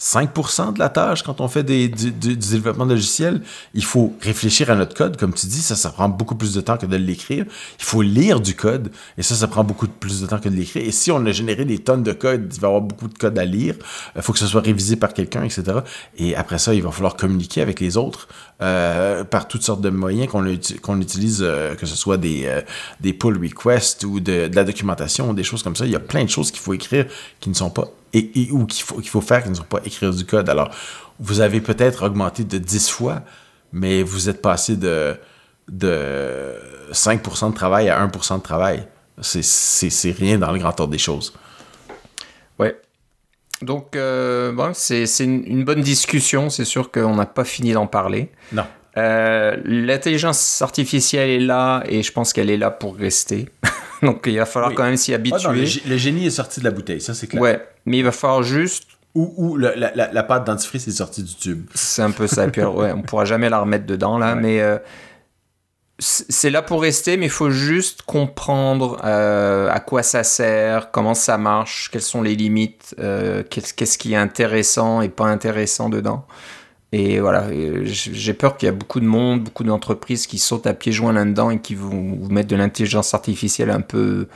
5% de la tâche quand on fait des, du, développement logiciel. Il faut réfléchir à notre code, comme tu dis, ça, ça prend beaucoup plus de temps que de l'écrire. Il faut lire du code, et ça, ça prend beaucoup plus de temps que de l'écrire. Et si on a généré des tonnes de code, il va y avoir beaucoup de code à lire, il faut que ce soit révisé par quelqu'un, etc. Et après ça, il va falloir communiquer avec les autres euh, par toutes sortes de moyens qu'on utilise, euh, que ce soit des, euh, des pull requests ou de, de la documentation, des choses comme ça. Il y a plein de choses qu'il faut écrire qui ne sont pas et, ou qu'il faut, qu'il faut faire qui ne sont pas écrire du code. Alors, vous avez peut-être augmenté de 10 fois, mais vous êtes passé de, de 5% de travail à 1% de travail. C'est rien dans le grand ordre des choses. Ouais. Donc, euh, bon, c'est une, une, bonne discussion. C'est sûr qu'on n'a pas fini d'en parler. Non. Euh, l'intelligence artificielle est là et je pense qu'elle est là pour rester. Donc il va falloir quand même s'y habituer. Ah le, génie est sorti de la bouteille, ça c'est clair. Ouais, mais il va falloir juste. Ou, la, la, pâte dentifrice est sortie du tube. C'est un peu ça. Puis, ouais, on pourra jamais la remettre dedans là, mais euh, c'est là pour rester, mais il faut juste comprendre euh, à quoi ça sert, comment ça marche, quelles sont les limites, qu'est-ce qui est intéressant et pas intéressant dedans. Et voilà, j'ai peur qu'il y a beaucoup de monde, beaucoup d'entreprises qui sautent à pieds joints là-dedans et qui vont vous mettre de l'intelligence artificielle un peu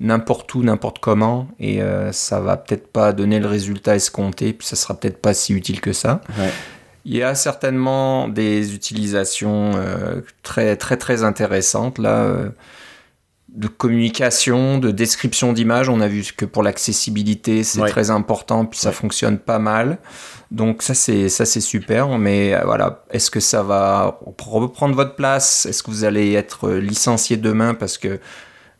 n'importe où, n'importe comment, et euh, ça va peut-être pas donner le résultat escompté, puis ça sera peut-être pas si utile que ça. Il y a certainement des utilisations euh, très très très intéressantes là. Euh, de communication, de description d'image. On a vu que pour l'accessibilité, c'est très important, puis ça fonctionne pas mal. Donc ça c'est ça c'est super, mais euh, voilà, est-ce que ça va reprendre votre place? Est-ce que vous allez être licencié demain parce que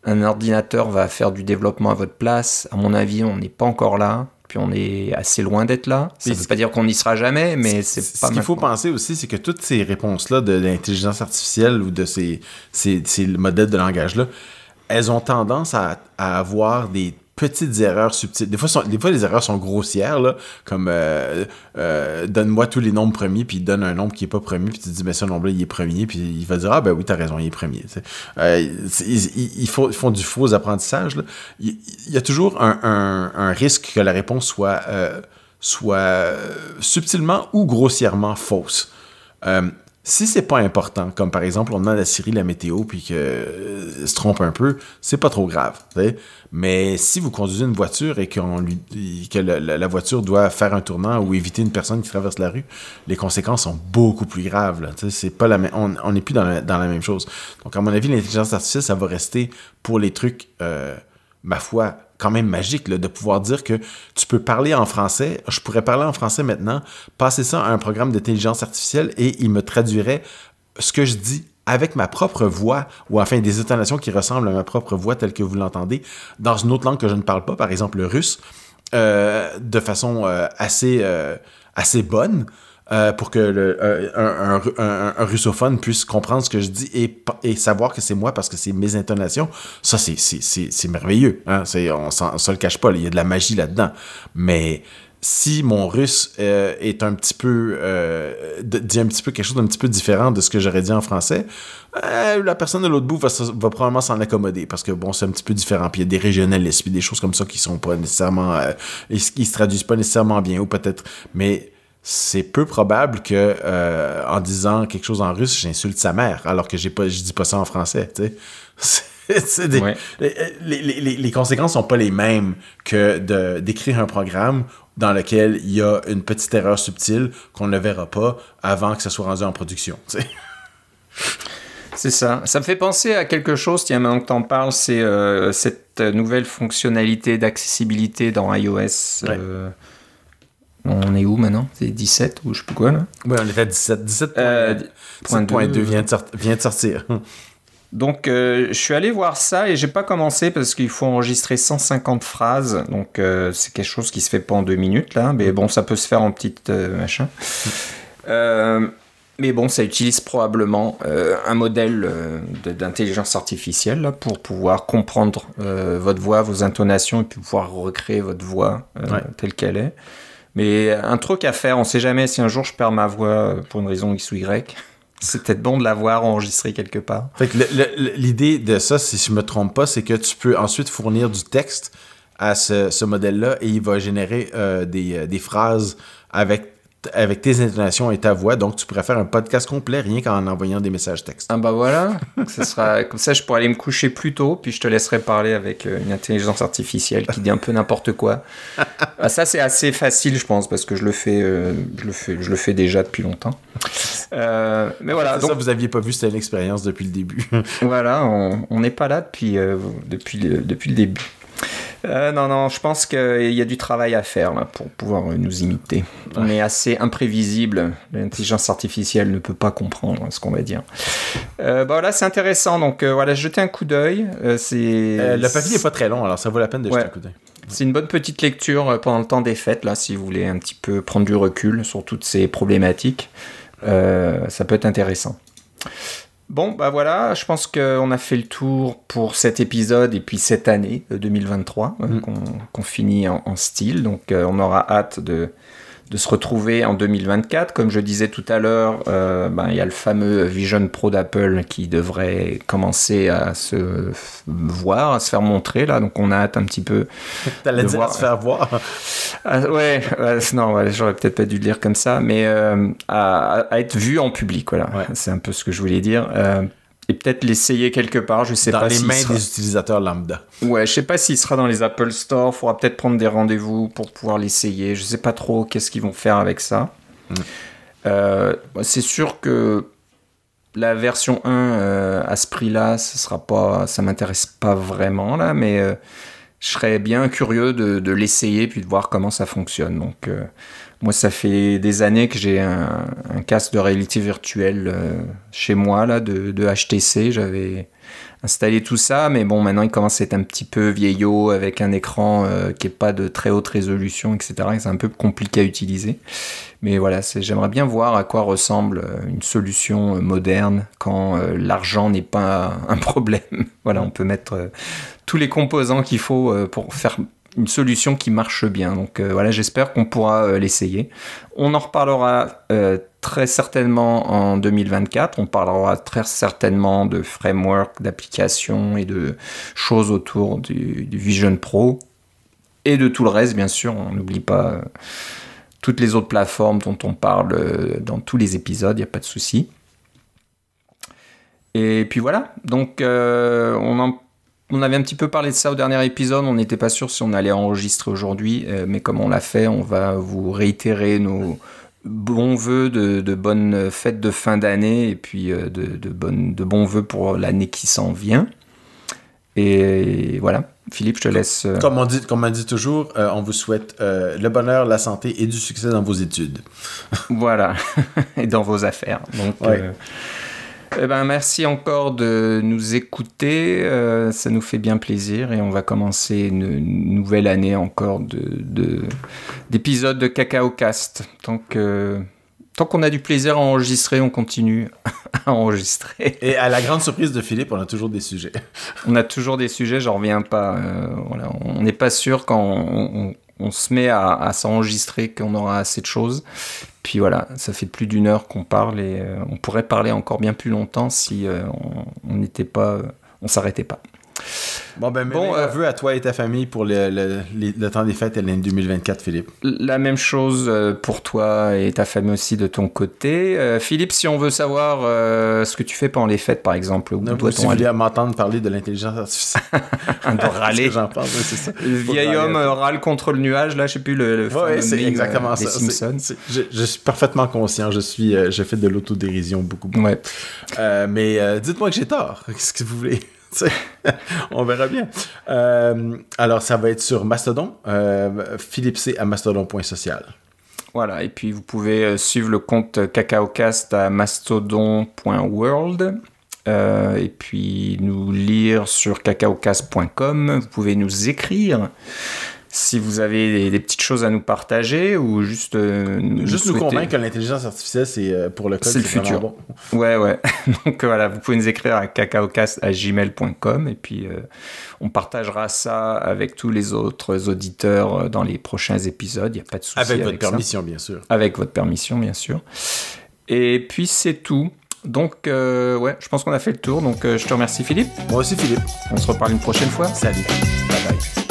un ordinateur va faire du développement à votre place? À mon avis, on n'est pas encore là. Puis on est assez loin d'être là. Ça ne veut pas dire qu'on n'y sera jamais, mais c'est pas. Ce qu'il faut penser aussi, c'est que toutes ces réponses-là de l'intelligence artificielle ou de ces, ces, ces modèles de langage-là, elles ont tendance à, avoir des petites erreurs subtiles. Des fois, des fois les erreurs sont grossières, comme euh, euh, donne-moi tous les nombres premiers, puis donne un nombre qui n'est pas premier, puis tu dis, mais ce nombre-là, il est premier, puis il va dire, ah ben oui, t'as raison, il est premier. Euh, ils, font, font, du faux apprentissage. Il, y a toujours un, un, risque que la réponse soit, soit subtilement ou grossièrement fausse. Si c'est pas important, comme par exemple on demande à Siri la météo puis qu'elle euh, se trompe un peu, c'est pas trop grave. Mais si vous conduisez une voiture et que la, voiture doit faire un tournant ou éviter une personne qui traverse la rue, les conséquences sont beaucoup plus graves. C'est pas la on n'est plus dans la, dans la, même chose. Donc à mon avis, l'intelligence artificielle, ça va rester pour les trucs, euh, ma foi, quand même magique de pouvoir dire que tu peux parler en français, je pourrais parler en français maintenant, passer ça à un programme d'intelligence artificielle et il me traduirait ce que je dis avec ma propre voix, ou enfin des intonations qui ressemblent à ma propre voix telle que vous l'entendez, dans une autre langue que je ne parle pas, par exemple le russe, euh, de façon euh, euh, assez bonne. Euh, pour que le, un, un, un, russophone puisse comprendre ce que je dis et, et savoir que c'est moi parce que c'est mes intonations. Ça, c'est merveilleux. Hein? On ne se le cache pas, il y a de la magie là-dedans. Mais si mon russe euh, est un petit peu euh, dit un petit peu quelque chose d'un petit peu différent de ce que j'aurais dit en français, la personne de l'autre bout va, va probablement s'en accommoder parce que bon c'est un petit peu différent puis il y a des régionalistes puis des choses comme ça qui sont pas nécessairement qui se traduisent pas nécessairement bien ou peut-être mais c'est peu probable que euh, en disant quelque chose en russe, j'insulte sa mère, alors que j'ai pas, je dis pas ça en français. Des, les, les, les, conséquences sont pas les mêmes que de d'écrire un programme dans lequel il y a une petite erreur subtile qu'on ne verra pas avant que ça soit rendu en production. C'est ça. Ça me fait penser à quelque chose, tiens, maintenant que tu en parles, c'est euh, cette nouvelle fonctionnalité d'accessibilité dans iOS. Euh, On est où maintenant? C'est 17 ou je sais plus quoi là? Oui, on était à 17. 17.2 vient, de vient de sortir. Donc, euh, je suis allé voir ça et j'ai pas commencé parce qu'il faut enregistrer 150 phrases. Donc, euh, c'est quelque chose qui se fait pas en deux minutes là. Mais bon, ça peut se faire en petite euh, machin. mais bon, ça utilise probablement un modèle d'intelligence artificielle là, pour pouvoir comprendre votre voix, vos intonations et puis pouvoir recréer votre voix telle qu'elle est. Mais un truc à faire, on sait jamais si un jour je perds ma voix pour une raison X ou Y. C'est peut-être bon de l'avoir enregistré quelque part. l'idée de ça, si je me trompe pas, c'est que tu peux ensuite fournir du texte à ce, modèle-là et il va générer euh, euh, des, phrases avec avec tes intonations et ta voix. Donc, tu pourrais faire un podcast complet rien qu'en envoyant des messages textes. Ah bah voilà, ça sera comme ça, je pourrais aller me coucher plus tôt, puis je te laisserai parler avec euh, une intelligence artificielle qui dit un peu n'importe quoi. Ah, ça, c'est assez facile, je pense, parce que je le fais, euh, je le fais, je le fais déjà depuis longtemps. Euh, mais voilà. Donc, ça, vous aviez pas vu, c'était une expérience depuis le début. voilà, on n'est pas là depuis, depuis, depuis le début. Euh, non, non, je pense qu'il y a du travail à faire là, pour pouvoir nous imiter. On est assez imprévisible. L'intelligence artificielle ne peut pas comprendre ce qu'on va dire. Euh, bah, voilà, c'est intéressant. Donc euh, voilà, jetez un coup d'œil. c'est le papier n'est pas très long, alors ça vaut la peine de jeter un coup d'œil. C'est une bonne petite lecture pendant le temps des fêtes, là, si vous voulez un petit peu prendre du recul sur toutes ces problématiques. ça peut être intéressant. Bon, bah voilà, je pense qu'on a fait le tour pour cet épisode et puis cette année 2023 euh, mm. qu'on finit en, style. Donc euh, on aura hâte de, de se retrouver en 2024. Comme je disais tout à l'heure, euh, ben, il y a le fameux Vision Pro d'Apple qui devrait commencer à se voir, à se faire montrer là. Donc on a hâte un petit peu. T'allais dire à se faire voir. Ah, ouais, non, j'aurais peut-être pas dû le dire comme ça, mais euh, à, être vu en public, voilà. C'est un peu ce que je voulais dire. Et peut-être l'essayer quelque part. Je sais dans pas. Dans les mains des utilisateurs lambda. Ouais, je sais pas s'il sera dans les Apple Store. Il faudra peut-être prendre des rendez-vous pour pouvoir l'essayer. Je sais pas trop qu'est-ce qu'ils vont faire avec ça. Hmm. Euh, c'est sûr que la version 1 euh, à ce prix-là, ça sera pas, ça m'intéresse pas vraiment là, mais euh, je serais bien curieux de, de l'essayer puis de voir comment ça fonctionne. Donc moi, ça fait des années que j'ai un, casque de réalité virtuelle euh, chez moi, là, de, HTC. J'avais installé tout ça, mais bon, maintenant, il commence à être un petit peu vieillot avec un écran euh, qui n'est pas de très haute résolution, etc. C'est un peu compliqué à utiliser. Mais voilà, j'aimerais bien voir à quoi ressemble euh, une solution moderne quand l'argent n'est pas un problème. voilà, on peut mettre tous les composants qu'il faut pour faire une solution qui marche bien. Donc euh, voilà, j'espère qu'on pourra euh, l'essayer. On en reparlera euh, très certainement en 2024. On parlera très certainement de framework, d'applications et de choses autour du, Vision Pro et de tout le reste, bien sûr. On n'oublie pas toutes les autres plateformes dont on parle dans tous les épisodes, il n'y a pas de souci. Et puis voilà, donc on en on avait un petit peu parlé de ça au dernier épisode, on n'était pas sûr si on allait enregistrer aujourd'hui, euh, mais comme on l'a fait, on va vous réitérer nos bons voeux de, bonnes fêtes de fin d'année et puis euh, de, de, de bons voeux pour l'année qui s'en vient. Et voilà, Philippe, je te laisse. Euh, comme on dit, comme on dit toujours, on vous souhaite le bonheur, la santé et du succès dans vos études. voilà, et dans vos affaires. Donc, eh ben, merci encore de nous écouter. Euh, ça nous fait bien plaisir et on va commencer une, nouvelle année encore d'épisodes de, de Cacao Cast. Tant que. Tant qu'on a du plaisir à enregistrer, on continue à enregistrer. Et à la grande surprise de Philippe, on a toujours des sujets. on a toujours des sujets, j'en reviens pas. Euh, voilà, on n'est pas sûr quand on, on se met à, s'enregistrer qu'on aura assez de choses. Puis voilà, ça fait plus d'une heure qu'on parle et euh, on pourrait parler encore bien plus longtemps si euh, on n'était pas, on s'arrêtait pas. Bon, ben, bon, euh, vœux à toi et ta famille pour le, le, temps des fêtes et l'année 2024, Philippe. La même chose euh, pour toi et ta famille aussi de ton côté. Euh, Philippe, si on veut savoir ce que tu fais pendant les fêtes, par exemple, où doit-on aller? m'entendre parler de l'intelligence artificielle. de râler. J'en parle, c'est ça. Le vieil homme râle contre le nuage, là, je sais plus le. le c'est exactement ça. Simpsons. je, suis parfaitement conscient. Je suis, je fais de l'autodérision beaucoup. beaucoup. Ouais. mais dites-moi que j'ai tort. Qu'est-ce que vous voulez? on verra bien. Euh, alors, ça va être sur Mastodon, euh, Philippe C à mastodon.social. Voilà, et puis vous pouvez suivre le compte CacaoCast à mastodon.world. et puis nous lire sur cacaocast.com. Vous pouvez nous écrire si vous avez des, petites choses à nous partager ou juste euh, nous juste nous convaincre que l'intelligence artificielle c'est euh, pour le code c'est le futur bon. ouais ouais donc voilà vous pouvez nous écrire à cacaocast@gmail.com et puis euh, on partagera ça avec tous les autres auditeurs dans les prochains épisodes il y a pas de souci avec, avec votre permission bien sûr avec votre permission bien sûr et puis c'est tout donc, ouais, je pense qu'on a fait le tour. Donc, je te remercie, Philippe. Moi aussi, Philippe. On se reparle une prochaine fois. Salut. Bye bye.